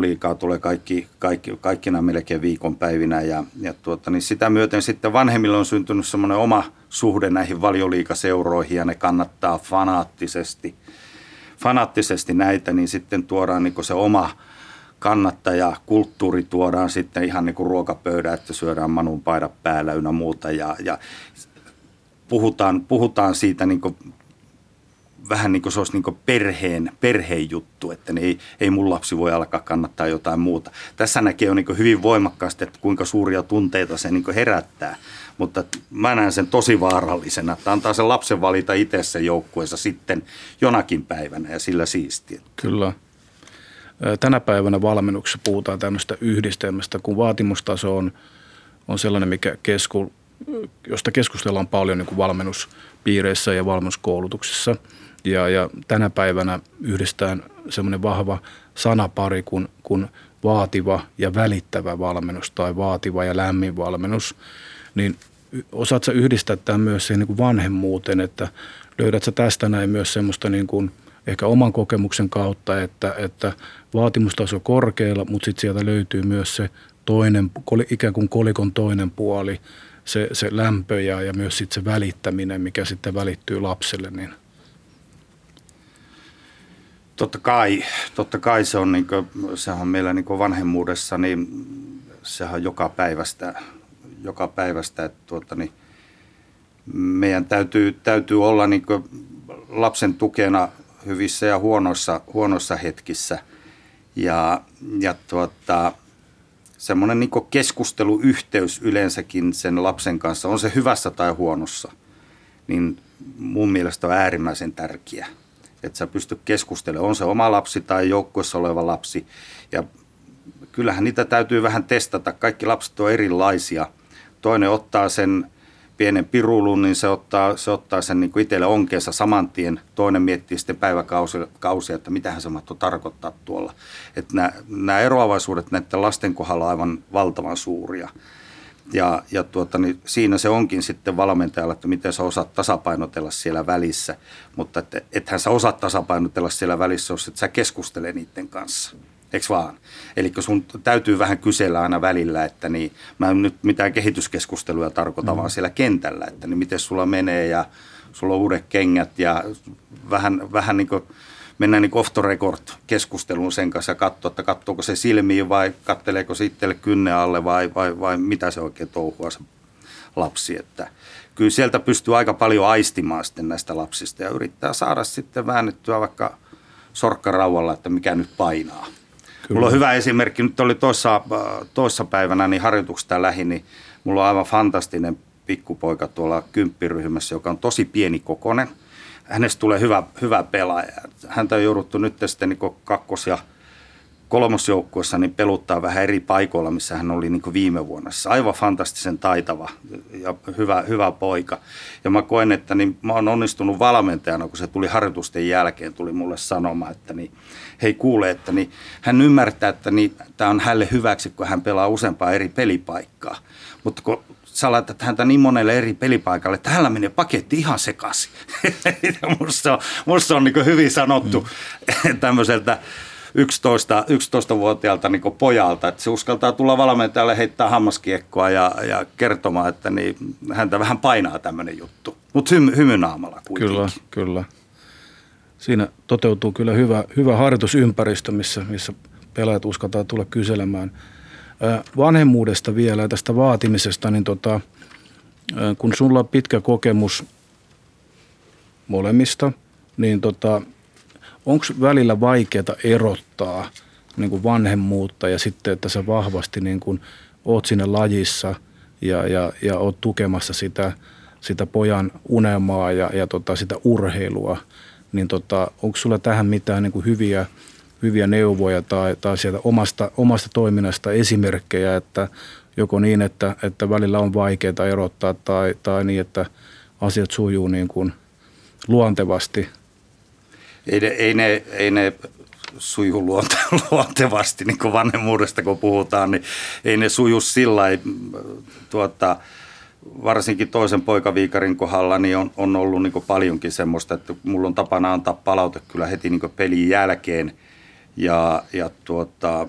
liikaa tulee kaikki, kaikki, kaikkina melkein viikonpäivinä. Ja, ja tuota, niin sitä myöten sitten vanhemmille on syntynyt semmoinen oma suhde näihin valioliikaseuroihin ja ne kannattaa fanaattisesti – fanaattisesti näitä, niin sitten tuodaan niin se oma kannattaja, kulttuuri tuodaan sitten ihan niin ruokapöydä, että syödään manun paidat päällä ynnä muuta ja, ja puhutaan, puhutaan siitä niin vähän niin kuin se olisi niin kuin perheen, perheen juttu, että ei, ei mun lapsi voi alkaa kannattaa jotain muuta. Tässä näkee jo niin hyvin voimakkaasti, että kuinka suuria tunteita se niin herättää. Mutta mä näen sen tosi vaarallisena, että antaa sen lapsen valita itse sen joukkueensa sitten jonakin päivänä ja sillä siistiä. Kyllä. Tänä päivänä valmennuksessa puhutaan tämmöistä yhdistelmästä, kun vaatimustaso on, on sellainen, mikä kesku, josta keskustellaan paljon niin kuin valmennuspiireissä ja valmennuskoulutuksessa. Ja, ja tänä päivänä yhdistetään semmoinen vahva sanapari kuin, kuin vaativa ja välittävä valmennus tai vaativa ja lämmin valmennus. Niin osaat yhdistää tämän myös siihen niin kuin vanhemmuuteen, että löydät tästä näin myös semmoista niin kuin ehkä oman kokemuksen kautta, että, että vaatimustaso korkealla, mutta sitten sieltä löytyy myös se toinen, ikään kuin kolikon toinen puoli, se, se lämpö ja, ja myös sitten se välittäminen, mikä sitten välittyy lapselle, niin Totta kai, totta kai se on, niin kuin, sehän on meillä niin vanhemmuudessa, niin sehän on joka päivästä joka päivästä, että tuota, niin meidän täytyy, täytyy olla niin lapsen tukena hyvissä ja huonoissa, huonoissa hetkissä. Ja, ja tuota, semmoinen niin keskusteluyhteys yleensäkin sen lapsen kanssa, on se hyvässä tai huonossa, niin mun mielestä on äärimmäisen tärkeä. Että sä pystyt keskustelemaan, on se oma lapsi tai joukkuessa oleva lapsi. Ja kyllähän niitä täytyy vähän testata. Kaikki lapset on erilaisia – toinen ottaa sen pienen pirulun, niin se ottaa, se ottaa sen niin itselle onkeensa saman tien. Toinen miettii sitten päiväkausia, että mitähän se mahtoi tarkoittaa tuolla. Että nämä, nämä eroavaisuudet näiden lasten kohdalla aivan valtavan suuria. Ja, ja tuota, niin siinä se onkin sitten valmentajalla, että miten sä osaat tasapainotella siellä välissä. Mutta että, ethän sä osaat tasapainotella siellä välissä, jos et sä keskustele niiden kanssa eikö vaan? Eli sun täytyy vähän kysellä aina välillä, että niin, mä en nyt mitään kehityskeskustelua tarkoita, mm. vaan siellä kentällä, että niin miten sulla menee ja sulla on uudet kengät ja vähän, vähän niin kuin mennään niin off the record keskusteluun sen kanssa ja katsoa, että katsoako se silmiin vai katteleeko se itselle kynne alle vai, vai, vai mitä se oikein touhua se lapsi. Että kyllä sieltä pystyy aika paljon aistimaan sitten näistä lapsista ja yrittää saada sitten väännettyä vaikka sorkkaraualla, että mikä nyt painaa. Kyllä. Mulla on hyvä esimerkki, nyt oli toissa, toissa päivänä niin harjoituksesta lähi, niin mulla on aivan fantastinen pikkupoika tuolla kymppiryhmässä, joka on tosi pieni kokonen. Hänestä tulee hyvä, hyvä pelaaja. Häntä on jouduttu nyt sitten niin kakkos- ja kolmosjoukkuessa niin peluttaa vähän eri paikoilla, missä hän oli niin viime vuonna. Siis aivan fantastisen taitava ja hyvä, hyvä poika. Ja mä koen, että niin mä oon onnistunut valmentajana, kun se tuli harjoitusten jälkeen, tuli mulle sanomaan, että niin, hei kuule, että niin, hän ymmärtää, että niin, tämä on hänelle hyväksi, kun hän pelaa useampaa eri pelipaikkaa. Mutta kun sä laitat häntä niin monelle eri pelipaikalle, että hänellä menee paketti ihan sekaisin. musta on, musta on niin hyvin sanottu mm. tämmöiseltä 11, 11-vuotiaalta niin pojalta, että se uskaltaa tulla valmentajalle heittää hammaskiekkoa ja, ja kertomaan, että niin, häntä vähän painaa tämmöinen juttu. Mutta hymy, hymynaamalla kuitenkin. Kyllä, kyllä. Siinä toteutuu kyllä hyvä, hyvä harjoitusympäristö, missä, missä pelaajat uskaltaa tulla kyselemään. Vanhemmuudesta vielä ja tästä vaatimisesta, niin tota, kun sulla on pitkä kokemus molemmista, niin tota, onko välillä vaikeaa erottaa niin kuin vanhemmuutta ja sitten, että sä vahvasti niin kuin oot siinä lajissa ja, ja, ja oot tukemassa sitä, sitä pojan unelmaa ja, ja tota, sitä urheilua, niin tota, onko sulla tähän mitään niin kuin hyviä, hyviä neuvoja tai, tai sieltä omasta, omasta toiminnasta esimerkkejä, että joko niin, että, että välillä on vaikeaa erottaa tai, tai niin, että asiat sujuu niin kuin luontevasti – ei ne, ei ne, ei ne suju luonte, luontevasti, niin kuin vanhemmuudesta kun puhutaan, niin ei ne suju sillä tuota, varsinkin toisen poikaviikarin kohdalla niin on, on ollut niin paljonkin semmoista, että mulla on tapana antaa palaute kyllä heti niin pelin jälkeen ja, ja tuota,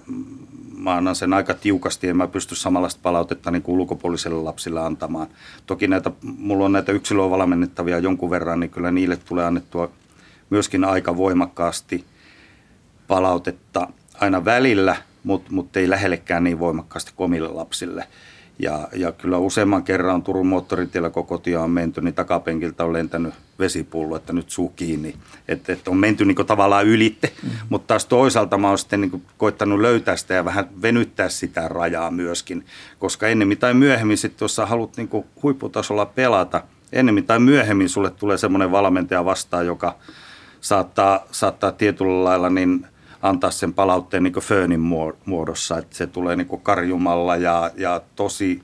mä annan sen aika tiukasti, en mä pysty samanlaista palautetta niin kuin ulkopuolisille lapsille antamaan. Toki näitä, mulla on näitä yksilöä valmennettavia jonkun verran, niin kyllä niille tulee annettua myöskin aika voimakkaasti palautetta aina välillä, mutta mut ei lähellekään niin voimakkaasti komille lapsille. Ja, ja kyllä useamman kerran Turun moottoritiellä koko tie on menty, niin takapenkiltä on lentänyt vesipullo, että nyt suu kiinni. Että et on menty niin tavallaan ylitte, mm-hmm. mutta taas toisaalta mä oon sitten niin koittanut löytää sitä ja vähän venyttää sitä rajaa myöskin, koska ennemmin tai myöhemmin sitten, jos sä haluat niin huipputasolla pelata, ennemmin tai myöhemmin sulle tulee semmoinen valmentaja vastaan, joka – saattaa, saattaa tietyllä lailla niin antaa sen palautteen niin föönin muodossa, että se tulee niin karjumalla ja, ja tosi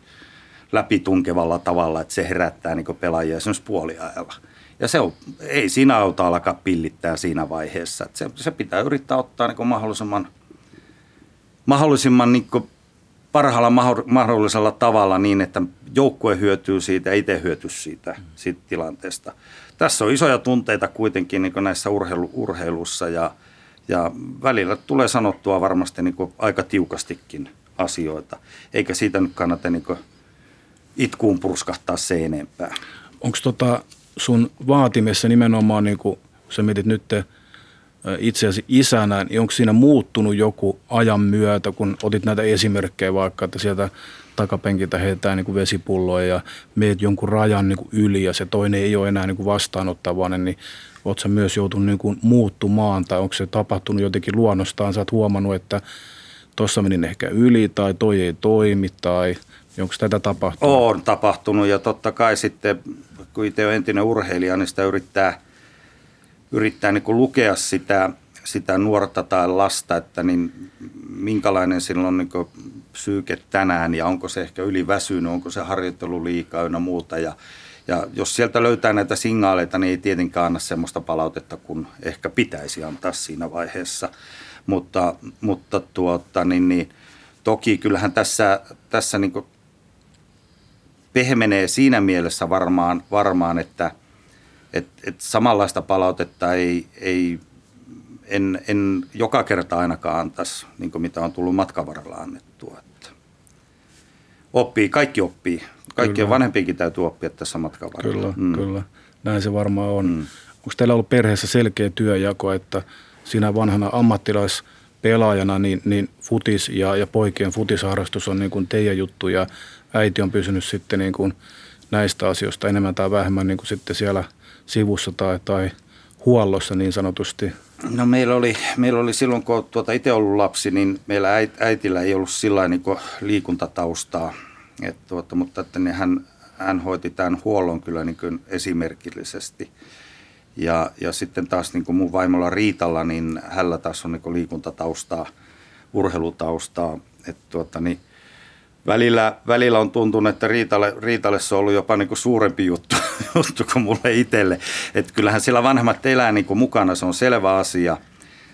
läpitunkevalla tavalla, että se herättää niin pelaajia esimerkiksi puoliajalla. Ja se on, ei siinä auta alkaa pillittää siinä vaiheessa. Se, se pitää yrittää ottaa niin mahdollisimman, mahdollisimman niin parhaalla mahdollisella tavalla niin, että joukkue hyötyy siitä ja itse hyötyy siitä, siitä tilanteesta tässä on isoja tunteita kuitenkin niin näissä urheilu, urheilussa ja, ja välillä tulee sanottua varmasti niin aika tiukastikin asioita, eikä siitä nyt kannata niin itkuun purskahtaa se enempää. Onko tota sun vaatimessa nimenomaan, niin kuin sä mietit nyt itseäsi isänä, niin onko siinä muuttunut joku ajan myötä, kun otit näitä esimerkkejä vaikka, että sieltä takapenkiltä heitetään niin vesipulloja ja meet jonkun rajan niin yli ja se toinen ei ole enää niin vastaanottavainen, niin oletko myös joutunut niin kuin muuttumaan tai onko se tapahtunut jotenkin luonnostaan? Sä oot huomannut, että tuossa menin ehkä yli tai toi ei toimi tai onko tätä tapahtunut? On tapahtunut ja totta kai sitten, kun itse on entinen urheilija, niin sitä yrittää, yrittää niin kuin lukea sitä, sitä nuorta tai lasta, että niin minkälainen silloin niin psyyke tänään ja onko se ehkä yliväsynyt, onko se harjoittelu liikaa ynnä muuta. Ja, ja jos sieltä löytää näitä signaaleita, niin ei tietenkään anna sellaista palautetta, kun ehkä pitäisi antaa siinä vaiheessa. Mutta, mutta tuota, niin, niin, toki kyllähän tässä, tässä niin pehmenee siinä mielessä varmaan, varmaan että et, et samanlaista palautetta ei, ei en, en joka kerta ainakaan antaisi, niin mitä on tullut matkan varrella annettua. Että oppii, kaikki oppii. Kaikkien vanhempiinkin täytyy oppia tässä matkan varrella. Kyllä, mm. kyllä. Näin se varmaan on. Mm. Onko teillä ollut perheessä selkeä työjako, että sinä vanhana ammattilaispelaajana, niin, niin futis ja, ja poikien futisharrastus on niin kuin teidän juttu ja äiti on pysynyt sitten niin kuin näistä asioista enemmän tai vähemmän niin kuin sitten siellä sivussa tai, tai huollossa niin sanotusti? No meillä oli, meillä oli silloin, kun tuota itse ollut lapsi, niin meillä äitillä ei ollut sillä niin liikuntataustaa. Et tuota, mutta että niin hän, hän hoiti tämän huollon kyllä niin kuin esimerkillisesti. Ja, ja sitten taas niin kuin mun vaimolla Riitalla, niin hänellä taas on niin liikuntataustaa, urheilutaustaa. että tuota, niin välillä, välillä on tuntunut, että Riitalle, Riitalle se on ollut jopa niin kuin suurempi juttu, juttu kuin mulle itselle. Että kyllähän sillä vanhemmat elää niin kuin mukana, se on selvä asia.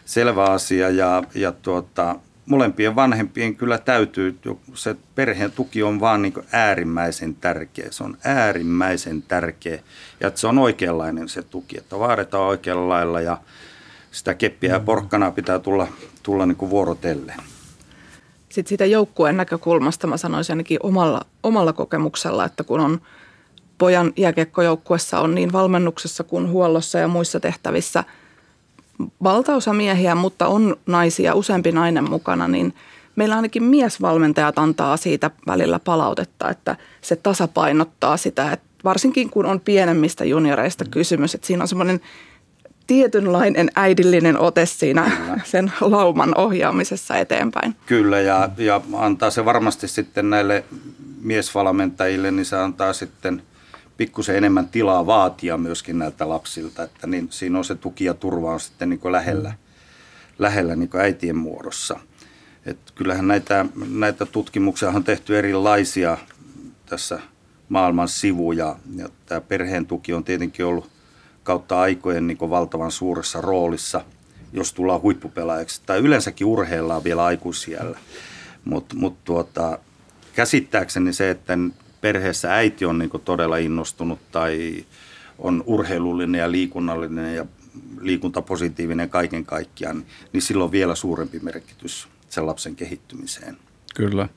Selvä asia ja, ja tuota, molempien vanhempien kyllä täytyy, se perheen tuki on vaan niin äärimmäisen tärkeä. Se on äärimmäisen tärkeä ja että se on oikeanlainen se tuki, että vaaditaan oikealla lailla ja sitä keppiä ja porkkanaa pitää tulla, tulla niin kuin vuorotellen. Sitten siitä joukkueen näkökulmasta mä sanoisin ainakin omalla, omalla kokemuksella, että kun on pojan jääkiekkojoukkuessa on niin valmennuksessa kuin huollossa ja muissa tehtävissä – valtaosa miehiä, mutta on naisia, useampi nainen mukana, niin meillä ainakin miesvalmentajat antaa siitä välillä palautetta, että se tasapainottaa sitä, että varsinkin kun on pienemmistä junioreista kysymys, että siinä on semmoinen tietynlainen äidillinen ote siinä Kyllä. sen lauman ohjaamisessa eteenpäin. Kyllä, ja, ja antaa se varmasti sitten näille miesvalmentajille, niin se antaa sitten – pikkusen enemmän tilaa vaatia myöskin näiltä lapsilta, että niin, siinä on se tuki ja turva on sitten niin lähellä, lähellä niin äitien muodossa. Et kyllähän näitä, näitä tutkimuksia on tehty erilaisia tässä maailman sivuja ja tämä perheen tuki on tietenkin ollut kautta aikojen niin valtavan suuressa roolissa, jos tullaan huippupelaajaksi tai yleensäkin urheillaan vielä aikuisiellä. Mutta mut tuota, käsittääkseni se, että perheessä äiti on niin todella innostunut tai on urheilullinen ja liikunnallinen ja liikuntapositiivinen kaiken kaikkiaan, niin sillä on vielä suurempi merkitys sen lapsen kehittymiseen. Kyllä.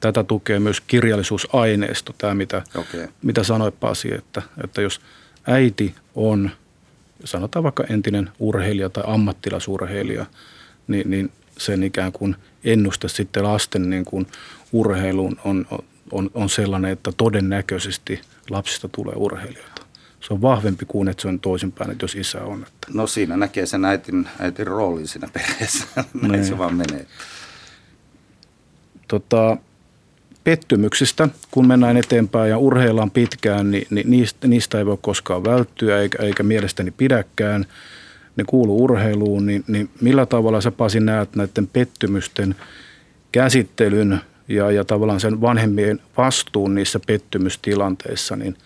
Tätä tukee myös kirjallisuusaineisto, tämä mitä, okay. mitä sanoit Pasi, että, että jos äiti on, sanotaan vaikka entinen urheilija tai ammattilasurheilija, niin, niin sen ikään kuin ennuste sitten lasten niin kuin urheiluun on, on, on sellainen, että todennäköisesti lapsista tulee urheilijoita. Se on vahvempi kuin, että se on toisinpäin, että jos isä on. Että. No siinä näkee sen äitin, äitin roolin siinä perheessä. Näin niin. se vaan menee. Tota, pettymyksistä, kun mennään eteenpäin ja urheillaan pitkään, niin, niin niistä, niistä ei voi koskaan välttyä, eikä, eikä mielestäni pidäkään. Ne kuuluu urheiluun, niin, niin millä tavalla sä Pasi näet näiden pettymysten käsittelyn ja, ja tavallaan sen vanhempien vastuun niissä pettymystilanteissa, niin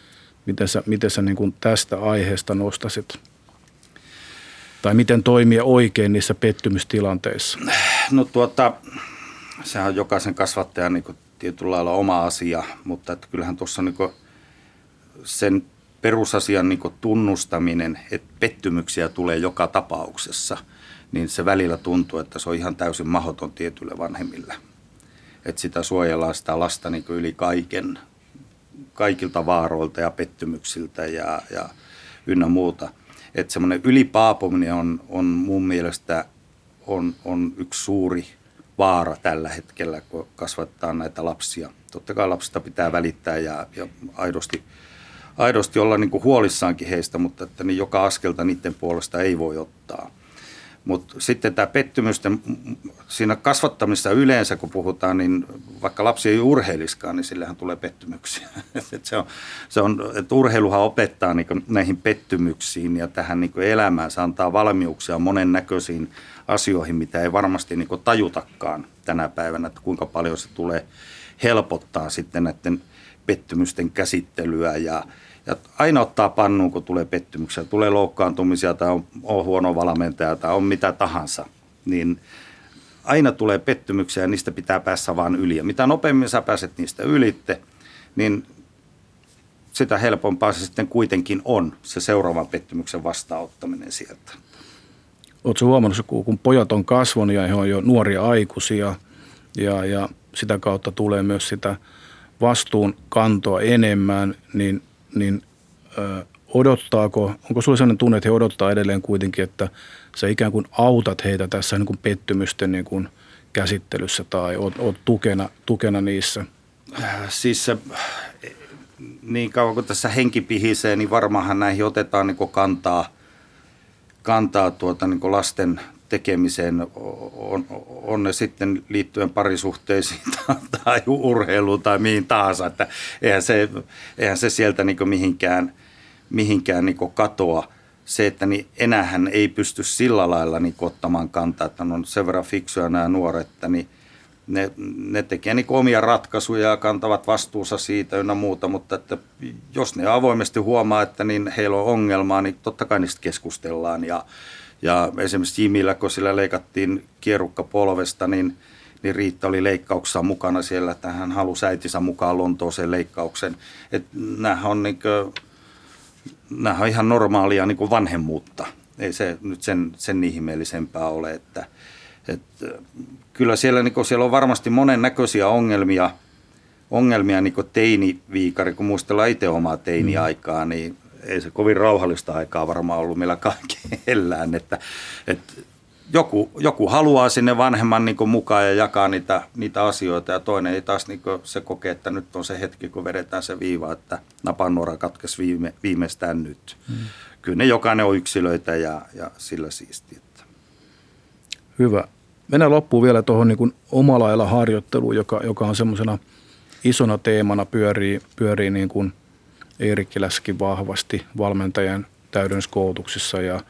miten sä, miten sä niin kuin tästä aiheesta nostasit? Tai miten toimia oikein niissä pettymystilanteissa? No tuota, sehän on jokaisen kasvattajan niin tietyllä lailla oma asia, mutta että kyllähän tuossa niin sen perusasian niin tunnustaminen, että pettymyksiä tulee joka tapauksessa, niin se välillä tuntuu, että se on ihan täysin mahdoton tietyille vanhemmille – että sitä suojellaan sitä lasta niin kuin yli kaiken, kaikilta vaaroilta ja pettymyksiltä ja, ja ynnä muuta. Että semmoinen ylipaapuminen on, on mun mielestä on, on yksi suuri vaara tällä hetkellä, kun kasvattaa näitä lapsia. Totta kai lapsista pitää välittää ja, ja aidosti, aidosti olla niin kuin huolissaankin heistä, mutta että niin joka askelta niiden puolesta ei voi ottaa – mutta sitten tämä pettymysten, siinä kasvattamisessa yleensä kun puhutaan, niin vaikka lapsi ei urheiliskaan, niin sillähän tulee pettymyksiä. et se on, se on, että urheiluhan opettaa niin näihin pettymyksiin ja tähän niin elämään. Se antaa valmiuksia monennäköisiin asioihin, mitä ei varmasti niin tajutakaan tänä päivänä, että kuinka paljon se tulee helpottaa sitten näiden pettymysten käsittelyä ja, ja aina ottaa pannuun, kun tulee pettymyksiä, tulee loukkaantumisia tai on, on huono valmentaja tai on mitä tahansa, niin aina tulee pettymyksiä ja niistä pitää päässä vaan yli. Ja mitä nopeammin sä pääset niistä ylitte, niin sitä helpompaa se sitten kuitenkin on, se seuraavan pettymyksen vastaanottaminen sieltä. Oletko huomannut, kun pojat on kasvanut ja he on jo nuoria aikuisia ja, ja sitä kautta tulee myös sitä vastuun kantoa enemmän, niin niin ö, odottaako, onko sinulla sellainen tunne, että he odottaa edelleen kuitenkin, että sä ikään kuin autat heitä tässä niin kuin pettymysten niin kuin käsittelyssä tai oot, oot tukena, tukena niissä? Siis se, niin kauan kuin tässä henki pihisee, niin varmaanhan näihin otetaan niin kantaa, kantaa tuota, niin lasten tekemiseen, on, on ne sitten liittyen parisuhteisiin tai urheiluun tai mihin tahansa, että eihän se, eihän se sieltä niin mihinkään, mihinkään niin katoa. Se, että niin enäähän ei pysty sillä lailla niin ottamaan kantaa, että on sen verran fiksuja nämä nuoret, että niin ne, ne tekee niin omia ratkaisuja ja kantavat vastuussa siitä ynnä muuta, mutta että jos ne avoimesti huomaa, että niin heillä on ongelmaa, niin totta kai niistä keskustellaan ja, ja esimerkiksi Jimillä, kun sillä leikattiin kierukka polvesta, niin, niin Riitta oli leikkauksessa mukana siellä, että hän halusi äitinsä mukaan Lontooseen leikkauksen. Että nämähän on, niin kuin, nämähän on ihan normaalia niin vanhemmuutta. Ei se nyt sen, sen ihmeellisempää ole, että, että kyllä siellä, niin kuin, siellä on varmasti monennäköisiä ongelmia, ongelmia niin teiniviikari, kun muistellaan itse omaa teiniaikaa, niin ei se kovin rauhallista aikaa varmaan ollut meillä kaikkeellään, että, että joku, joku haluaa sinne vanhemman niin mukaan ja jakaa niitä, niitä asioita ja toinen ei taas niin se kokee, että nyt on se hetki, kun vedetään se viiva, että napannuora katkesi viime, viimeistään nyt. Hmm. Kyllä ne jokainen on yksilöitä ja, ja sillä siistiä. Hyvä. Mennään loppuun vielä tuohon niin omalla lailla harjoitteluun, joka, joka on semmoisena isona teemana pyörii, pyörii niin kuin – Eerikki Läski vahvasti valmentajan täydennyskoulutuksissa ja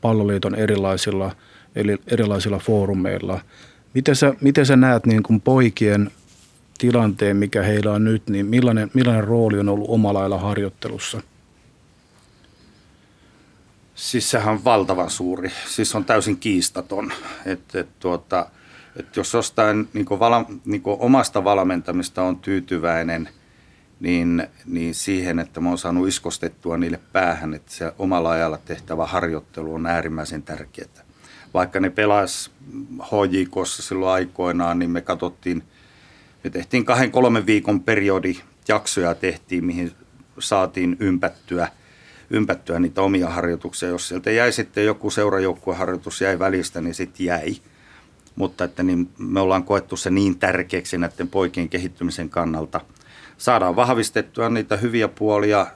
palloliiton erilaisilla, eli erilaisilla foorumeilla. Miten sä, miten sä näet niin kuin poikien tilanteen, mikä heillä on nyt, niin millainen, millainen rooli on ollut omalla lailla harjoittelussa? Siis sehän on valtavan suuri, siis on täysin kiistaton. Että et tuota, et jos jostain niin vala, niin omasta valmentamista on tyytyväinen – niin, niin siihen, että mä oon saanut iskostettua niille päähän, että se omalla ajalla tehtävä harjoittelu on äärimmäisen tärkeää. Vaikka ne pelas HJKssa silloin aikoinaan, niin me katsottiin, me tehtiin kahden kolmen viikon periodi jaksoja tehtiin, mihin saatiin ympättyä, ympättyä niitä omia harjoituksia. Jos sieltä jäi sitten joku seurajoukkueharjoitus jäi välistä, niin sitten jäi. Mutta että niin me ollaan koettu se niin tärkeäksi näiden poikien kehittymisen kannalta – saadaan vahvistettua niitä hyviä puolia,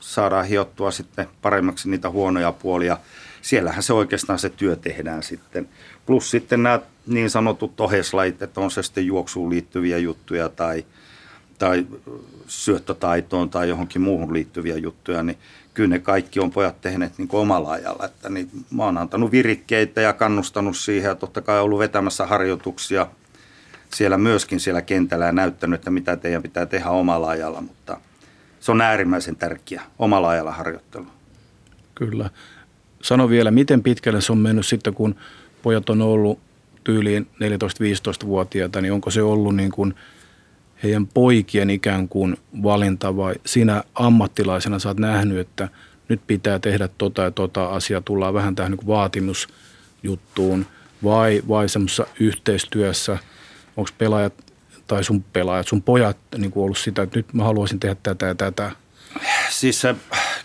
saadaan hiottua sitten paremmaksi niitä huonoja puolia. Siellähän se oikeastaan se työ tehdään sitten. Plus sitten nämä niin sanotut oheslait, että on se sitten juoksuun liittyviä juttuja tai, tai syöttötaitoon tai johonkin muuhun liittyviä juttuja, niin kyllä ne kaikki on pojat tehneet niin omalla ajalla. Että niin mä oon antanut virikkeitä ja kannustanut siihen ja totta kai ollut vetämässä harjoituksia – siellä myöskin siellä kentällä ja näyttänyt, että mitä teidän pitää tehdä omalla ajalla, mutta se on äärimmäisen tärkeä omalla ajalla harjoittelu. Kyllä. Sano vielä, miten pitkälle se on mennyt sitten, kun pojat on ollut tyyliin 14-15-vuotiaita, niin onko se ollut niin kuin heidän poikien ikään kuin valinta vai sinä ammattilaisena sä oot nähnyt, että nyt pitää tehdä tota ja tota asiaa, tullaan vähän tähän niin vaatimusjuttuun vai, vai semmoisessa yhteistyössä – onko pelaajat tai sun pelaajat, sun pojat niin ollut sitä, että nyt mä haluaisin tehdä tätä ja tätä? Siis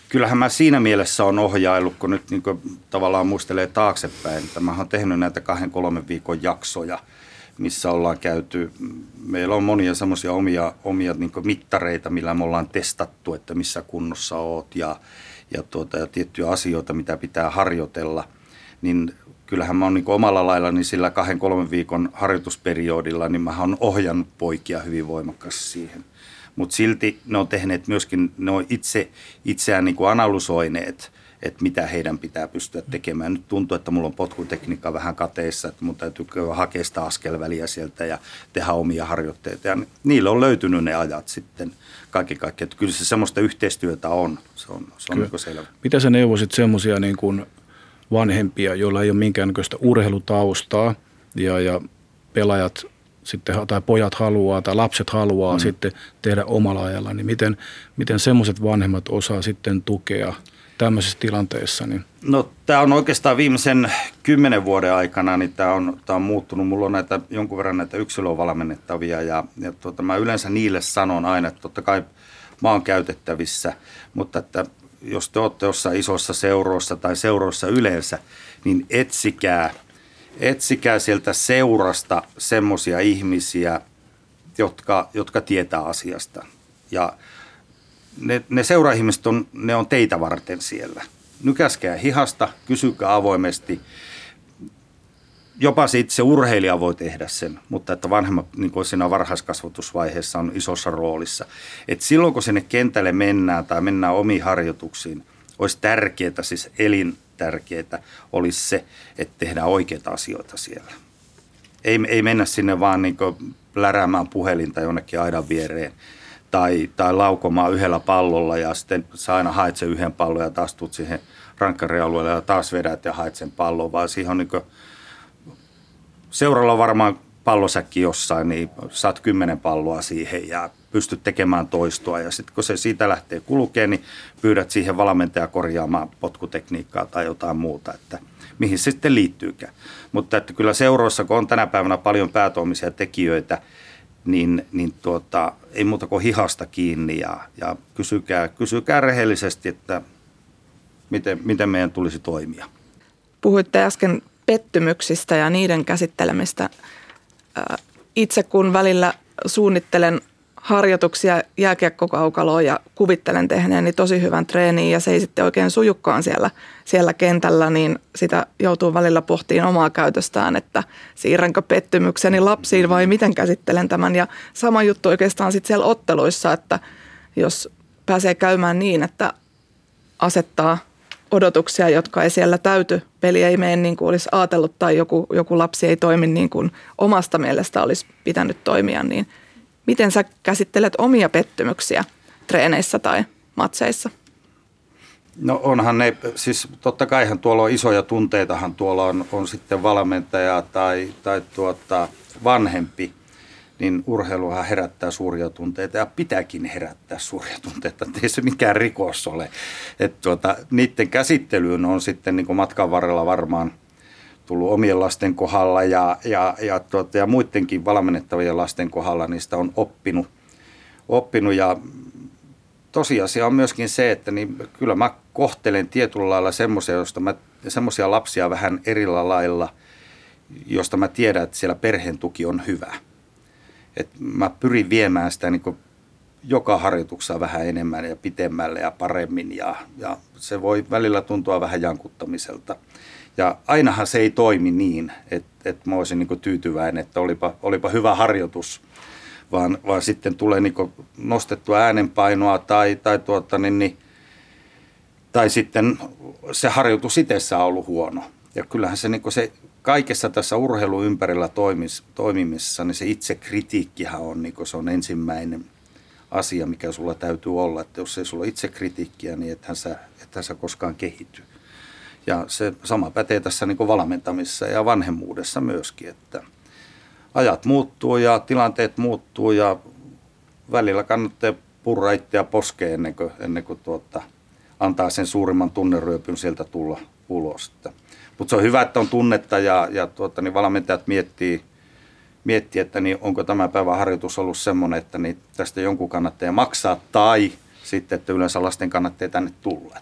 kyllähän mä siinä mielessä on ohjaillut, kun nyt niin kuin tavallaan muistelee taaksepäin, että mä oon tehnyt näitä kahden kolmen viikon jaksoja, missä ollaan käyty, meillä on monia semmoisia omia, omia niin mittareita, millä me ollaan testattu, että missä kunnossa oot ja, ja, tuota, ja tiettyjä asioita, mitä pitää harjoitella, niin kyllähän mä oon niin omalla lailla niin sillä kahden kolmen viikon harjoitusperiodilla, niin mä oon ohjannut poikia hyvin voimakkaasti siihen. Mutta silti ne on tehneet myöskin, ne on itse, itseään niin analysoineet, että mitä heidän pitää pystyä tekemään. Nyt tuntuu, että mulla on potkutekniikka vähän kateissa, että mun täytyy hakea sitä askelväliä sieltä ja tehdä omia harjoitteita. Ja niille on löytynyt ne ajat sitten kaikki kaikki. Että kyllä se semmoista yhteistyötä on, se on, se on niin selvä. Mitä sä neuvosit semmoisia niin kuin vanhempia, joilla ei ole minkäännäköistä urheilutaustaa ja, ja pelaajat sitten, tai pojat haluaa tai lapset haluaa mm. sitten tehdä omalla ajalla, niin miten, miten semmoiset vanhemmat osaa sitten tukea tämmöisessä tilanteessa? Niin? No tämä on oikeastaan viimeisen kymmenen vuoden aikana, niin tämä on, tämä on muuttunut. Mulla on näitä, jonkun verran näitä yksilövalmennettavia ja, ja tuota, mä yleensä niille sanon aina, että totta kai mä oon käytettävissä, mutta että jos te olette jossain isossa seuroissa tai seuroissa yleensä, niin etsikää, etsikää sieltä seurasta semmoisia ihmisiä, jotka, jotka tietää asiasta. Ja ne, ne seuraihmiset on, ne on teitä varten siellä. Nykäskää hihasta, kysykää avoimesti. Jopa se urheilija voi tehdä sen, mutta että vanhemmat niin kuin siinä varhaiskasvatusvaiheessa on isossa roolissa. Et silloin kun sinne kentälle mennään tai mennään omiin harjoituksiin, olisi tärkeää, siis elintärkeää, olisi se, että tehdään oikeita asioita siellä. Ei, ei mennä sinne vaan niin läräämään puhelinta jonnekin aidan viereen tai, tai laukomaan yhdellä pallolla ja sitten sä aina haet sen yhden pallon ja taas tuut siihen rankkarialueelle ja taas vedät ja haet sen pallon, vaan siihen on niin seuralla varmaan pallosäkki jossain, niin saat kymmenen palloa siihen ja pystyt tekemään toistoa. Ja sitten kun se siitä lähtee kulkeen, niin pyydät siihen valmentaja korjaamaan potkutekniikkaa tai jotain muuta, että mihin se sitten liittyykään. Mutta että kyllä seuroissa, kun on tänä päivänä paljon päätoimisia tekijöitä, niin, niin tuota, ei muuta kuin hihasta kiinni ja, ja kysykää, kysykää rehellisesti, että miten, miten meidän tulisi toimia. Puhuitte äsken pettymyksistä ja niiden käsittelemistä. Itse kun välillä suunnittelen harjoituksia jääkiekkokaukaloon ja kuvittelen tehneeni tosi hyvän treeniin ja se ei sitten oikein sujukkaan siellä, siellä kentällä, niin sitä joutuu välillä pohtiin omaa käytöstään, että siirränkö pettymykseni lapsiin vai miten käsittelen tämän. Ja sama juttu oikeastaan sitten siellä otteluissa, että jos pääsee käymään niin, että asettaa odotuksia, jotka ei siellä täyty, peli ei mene niin kuin olisi ajatellut tai joku, joku lapsi ei toimi niin kuin omasta mielestä olisi pitänyt toimia, niin – Miten sä käsittelet omia pettymyksiä treeneissä tai matseissa? No onhan ne, siis totta kaihan tuolla on isoja tunteitahan, tuolla on, on sitten valmentaja tai, tai tuota, vanhempi, niin urheiluhan herättää suuria tunteita ja pitääkin herättää suuria tunteita, ei se mikään rikos ole. Et tuota, niiden käsittelyyn on sitten niin matkan varrella varmaan tullut omien lasten kohdalla ja, ja, ja, tuota, ja muidenkin valmennettavien lasten kohdalla niistä on oppinut. oppinut ja tosiasia on myöskin se, että niin kyllä mä kohtelen tietyllä lailla semmoisia, mä, semmoisia lapsia vähän erillä lailla, josta mä tiedän, että siellä perheen tuki on hyvä. Et mä pyrin viemään sitä niin joka harjoituksessa vähän enemmän ja pitemmälle ja paremmin ja, ja se voi välillä tuntua vähän jankuttamiselta – ja ainahan se ei toimi niin, että, että mä olisin niin tyytyväinen, että olipa, olipa hyvä harjoitus, vaan, vaan sitten tulee niin nostettua äänenpainoa tai, tai, tuota, niin, niin, tai sitten se harjoitus itsessään on ollut huono. Ja kyllähän se, niin se kaikessa tässä urheilu ympärillä toimis, toimimisessa, niin se itse kritiikkihän on, niin se on ensimmäinen asia, mikä sulla täytyy olla. Että jos ei sulla itse kritiikkiä, niin ethän sä, ethän sä koskaan kehity. Ja se sama pätee tässä niin valmentamisessa ja vanhemmuudessa myöskin, että ajat muuttuu ja tilanteet muuttuu ja välillä kannattaa purra itseä poskeen ennen kuin, ennen kuin tuota, antaa sen suurimman tunneryöpyn sieltä tulla ulos. Mutta se on hyvä, että on tunnetta ja, ja tuota, niin valmentajat miettii, miettii, että niin onko tämä päivän harjoitus ollut semmoinen, että niin tästä jonkun kannattaa maksaa tai sitten, että yleensä lasten kannattaa tänne tulla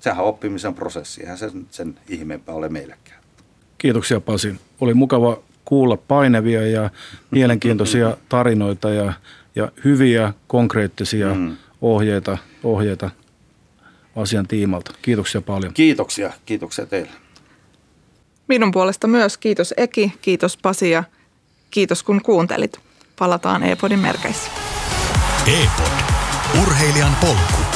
sehän on oppimisen prosessi, eihän se sen ihmeempää ole meillekään. Kiitoksia Pasi. Oli mukava kuulla painevia ja mielenkiintoisia tarinoita ja, ja hyviä konkreettisia mm. ohjeita, ohjeita asian tiimalta. Kiitoksia paljon. Kiitoksia, kiitoksia teille. Minun puolesta myös kiitos Eki, kiitos Pasi ja kiitos kun kuuntelit. Palataan e-podin merkeissä. e Urheilijan polku.